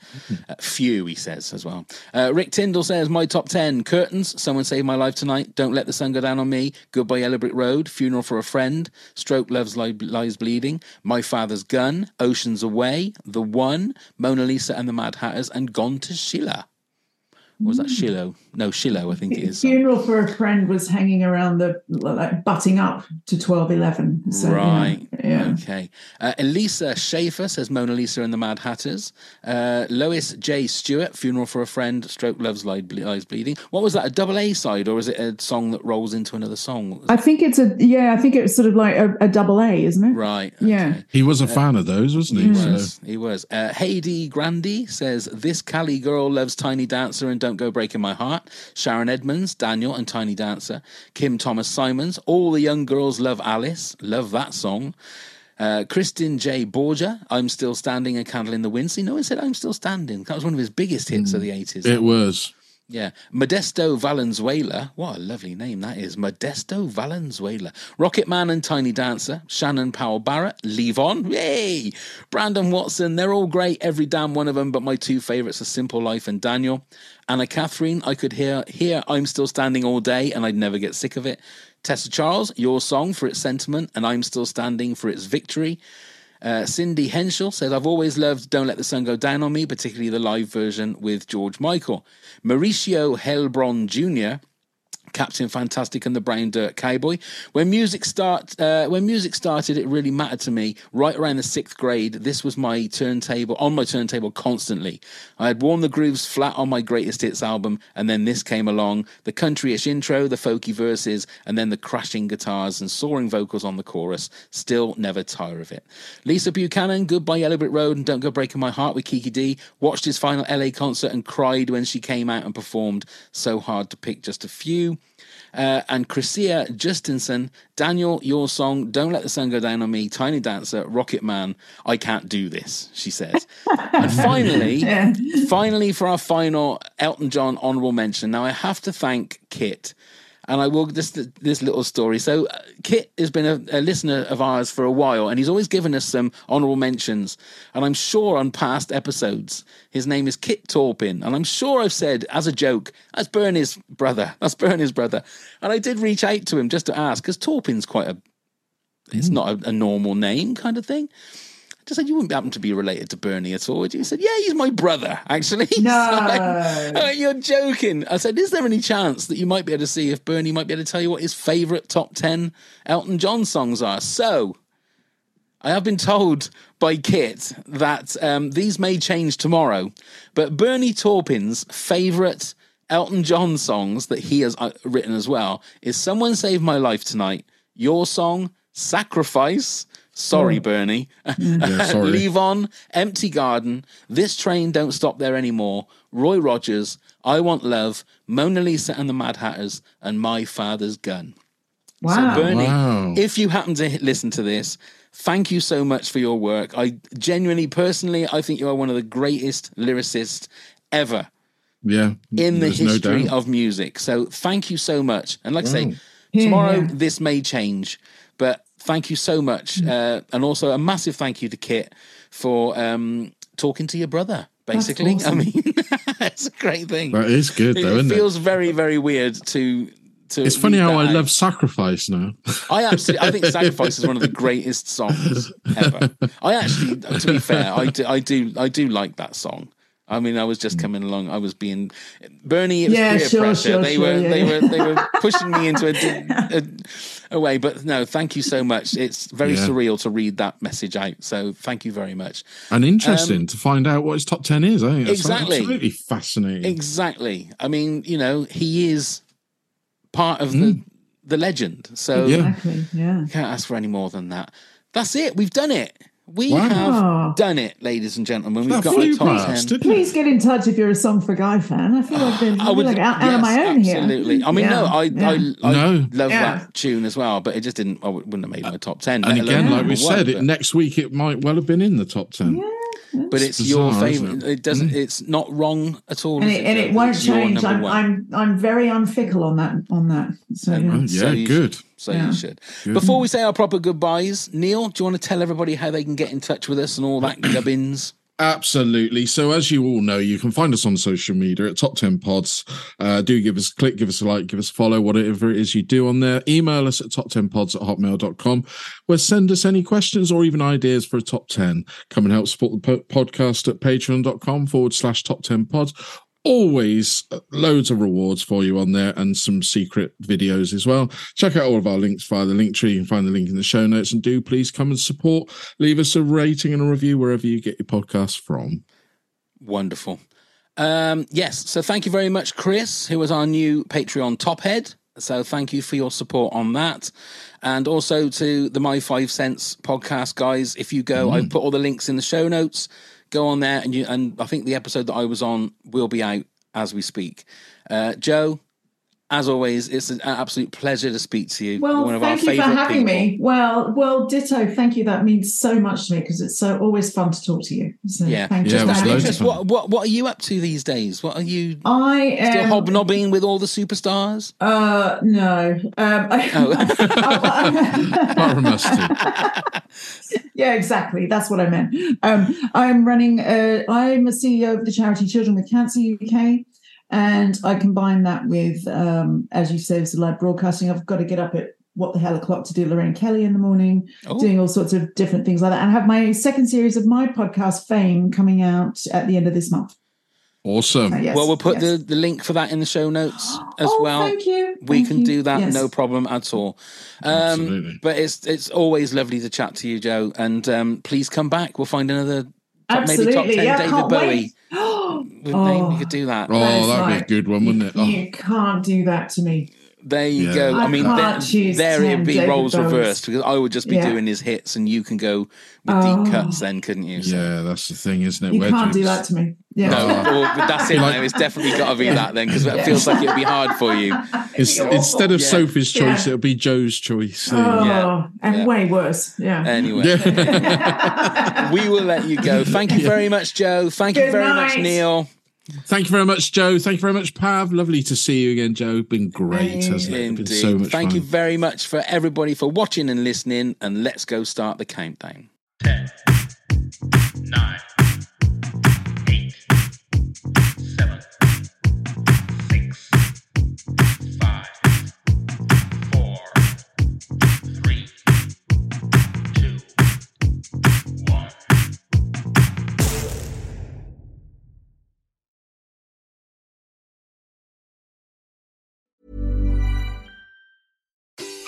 Uh, few, he says as well. Uh, Rick Tyndall says my top ten curtains. Someone saved my life tonight. Don't let the sun go down on me. Goodbye Yellow Brick Road. Funeral for a friend. Stroke loves lies bleeding. My father's gun. Oceans away. The one. Mona Lisa and the Mad Hatters and Gone to Sheila. Or was that hmm. Shiloh? No, Shiloh, I think it is. Funeral for a friend was hanging around the like butting up to twelve eleven. So, you know, right. Yeah. Okay. Uh, Elisa Schaefer says Mona Lisa and the Mad Hatters. Uh, Lois J. Stewart, Funeral for a Friend, Stroke Love's Lies Lies Bleeding. What was that, a double A side, or is it a song that rolls into another song? I think it's a yeah. I think it's sort of like a, a double A, isn't it? Right. Yeah. He was a fan of those, wasn't he? He So- was. He was. Uh, Heidi Grandy says, This Cali girl loves Tiny Dancer and Don't Go Breaking My Heart. Sharon Edmonds, Daniel, and Tiny Dancer. Kim Thomas Simons. All the young girls love Alice. Love that song. Uh, Kristen J. Borgia, I'm Still Standing, A Candle in the Wind. See, no one said I'm Still Standing. That was one of his biggest hits of the 80s. It was. Yeah, Modesto Valenzuela. What a lovely name that is. Modesto Valenzuela. Rocket Man and Tiny Dancer. Shannon Powell Barrett. Levon. Yay! Brandon Watson. They're all great, every damn one of them. But my two favorites are Simple Life and Daniel. Anna Catherine. I could hear here. I'm still standing all day, and I'd never get sick of it. Tessa Charles. Your song for its sentiment, and I'm still standing for its victory. Uh, Cindy Henschel says, I've always loved Don't Let the Sun Go Down on Me, particularly the live version with George Michael. Mauricio Helbron Jr., Captain Fantastic and the Brown Dirt Cowboy. When music start, uh, when music started, it really mattered to me. Right around the sixth grade, this was my turntable on my turntable constantly. I had worn the grooves flat on my greatest hits album, and then this came along: the countryish intro, the folky verses, and then the crashing guitars and soaring vocals on the chorus. Still never tire of it. Lisa Buchanan, Goodbye Yellow Brick Road and Don't Go Breaking My Heart with Kiki Dee Watched his final LA concert and cried when she came out and performed. So hard to pick just a few. Uh, and Chrissia Justinson, Daniel, your song, Don't Let the Sun Go Down on Me, Tiny Dancer, Rocket Man, I Can't Do This, she says. [laughs] and finally, [laughs] Yeah. finally, for our final Elton John honorable mention. Now, I have to thank Kit. And I will this this little story. So uh, Kit has been a, a listener of ours for a while, and he's always given us some honourable mentions. And I'm sure on past episodes, his name is Kit Taupin, and I'm sure I've said as a joke, "That's Bernie's brother. That's Bernie's brother." And I did reach out to him just to ask because Taupin's quite a it's not a, a normal name kind of thing. I just said, You wouldn't happen to be related to Bernie at all. would you?" He said, Yeah, he's my brother, actually. [laughs] No. So "Oh, you're joking. I said, Is there any chance that you might be able to see if Bernie might be able to tell you what his favourite top 10 Elton John songs are? So I have been told by Kit that um, these may change tomorrow, but Bernie Taupin's favourite Elton John songs that he has uh, written as well is Someone Saved My Life Tonight, Your Song, Sacrifice. Sorry, mm. Bernie. Yeah, [laughs] sorry. Levon, Empty Garden, This Train Don't Stop There Anymore, Roy Rogers, I Want Love, Mona Lisa and the Mad Hatters, and My Father's Gun. Wow. So, Bernie, Wow. if you happen to listen to this, thank you so much for your work. I genuinely, personally, I think you are one of the greatest lyricists ever Yeah. in the there's no history of music. So thank you so much. And like I say, Here, tomorrow here. this may change, but thank you so much. Uh, and also a massive thank you to Kit for um, talking to your brother. Basically, awesome. I mean, [laughs] it's a great thing. That is good, it though, isn't feels very, very weird to. To? It's funny how that I out. love Sacrifice now. I absolutely, I think "Sacrifice" is one of the greatest songs [laughs] ever. I actually, to be fair, I do, I do, I do like that song. I mean, I was just mm. coming along. I was being Bernie. It was Yeah, peer sure, pressure. sure, they sure, were, yeah, they yeah. were, they were [laughs] pushing me into a, a, [laughs] a way. But no, thank you so much. It's very Yeah. surreal to read that message out. So thank you very much. And interesting um, to find out what his top 10 is. I think Um, Exactly. absolutely fascinating. Exactly. I mean, you know, he is part of the mm. the legend. So Yeah. Exactly. Yeah. Can't ask for any more than that. That's it. We've done it. We Wow. have Oh. done it, ladies and gentlemen. We've That got flew a top past, ten. Please get in touch if you're a Song for Guy fan. I feel like [sighs] there's, I feel like out, out of my yes, own here. absolutely. I mean, no, I, yeah. I, I No. love Yeah. that tune as well, but it just didn't. I wouldn't have made my top ten. And let alone again, like we said, one, it, next week it might well have been in the top 10. But it's your bizarre, isn't favorite. it? It doesn't. Mm. It's not wrong at all. and is it, and it won't It's change. I'm. I'm I'm very unfickle on that on that. So yeah. Oh, So yeah, good. should- So Yeah. you should. Good. Before we say our proper goodbyes, Neil, do you want to tell everybody how they can get in touch with us and all that [clears throat] gubbins? Absolutely. So, as you all know, you can find us on social media at Top 10 Pods. Uh, do give us a click, give us a like, give us a follow, whatever it is you do on there. Email us at top10pods at hotmail.com, where send us any questions or even ideas for a top 10. Come and help support the po- podcast at patreon.com forward slash top 10 pods. Always uh, loads of rewards for you on there and some secret videos as well. Check out all of our links via the link tree. You can find the link in the show notes. And do please come and support. Leave us a rating and a review wherever you get your podcasts from. Wonderful. Um, yes. So thank you very much, Chris, who was our new Patreon top head. So thank you for your support on that. And also to the My Five Cents podcast guys. If you go, I put all the links in the show notes. Go on there and you and I think the episode that I was on will be out as we speak. Uh, Jo, as always, it's an absolute pleasure to speak to you. Well, one of our thank you for favourite having people. me. Well, well, ditto. Thank you. That means so much to me because it's so always fun to talk to you. So Yeah, thank Yeah, you. it was for having loads of Just fun. what what what are you up to these days? What are you I still am. hobnobbing with all the superstars? Uh, no. Um, I, [laughs] Apart from us two. [laughs] yeah, exactly. That's what I meant. Um, I'm running. Uh, I'm a CEO of the charity Children with Cancer UK, and I combine that with, um, as you say, it's live broadcasting. I've got to get up at what the hell o'clock to do Lorraine Kelly in the morning, Oh. doing all sorts of different things like that, and I have my second series of my podcast, Fame, coming out at the end of this month. Awesome. Uh, yes, well, we'll put yes. the, the link for that in the show notes [gasps] as Oh, well. thank you. We Thank can you. do that, Yes. no problem at all. Um, Absolutely. but it's it's always lovely to chat to you, Jo. And um, please come back. We'll find another top, maybe top Absolutely. ten Yeah, David Bowie. wait. We, Oh. we could do that. Oh, that'd like- be a good one, wouldn't it? Oh, You can't do that to me. There you Yeah. go. I, I mean, can't there, there it'd be David roles Bowies. reversed because I would just be Yeah. doing his hits and you can go with Oh. deep cuts then, couldn't you? So- yeah, that's the thing, isn't it? You We're can't do just- that to me. Yeah. No, well, but that's it. Like- now. It's definitely got to be Yeah. that then, because it Yeah. feels like it'd be [laughs] hard for you. It's, instead of Yeah. Sophie's choice, Yeah. it'll be Jo's choice. Oh, Yeah. and Yeah. way worse. Yeah. Anyway, Yeah. [laughs] we will let you go. Thank you very much, Jo. Thank you Good very much. Neil. Thank you very much, Jo. Thank you very much, Pav. Lovely to see you again, Jo. Been great, hasn't it? Indeed. Been so much Thank fun. you very much for everybody for watching and listening. And let's go start the countdown. 10, 9,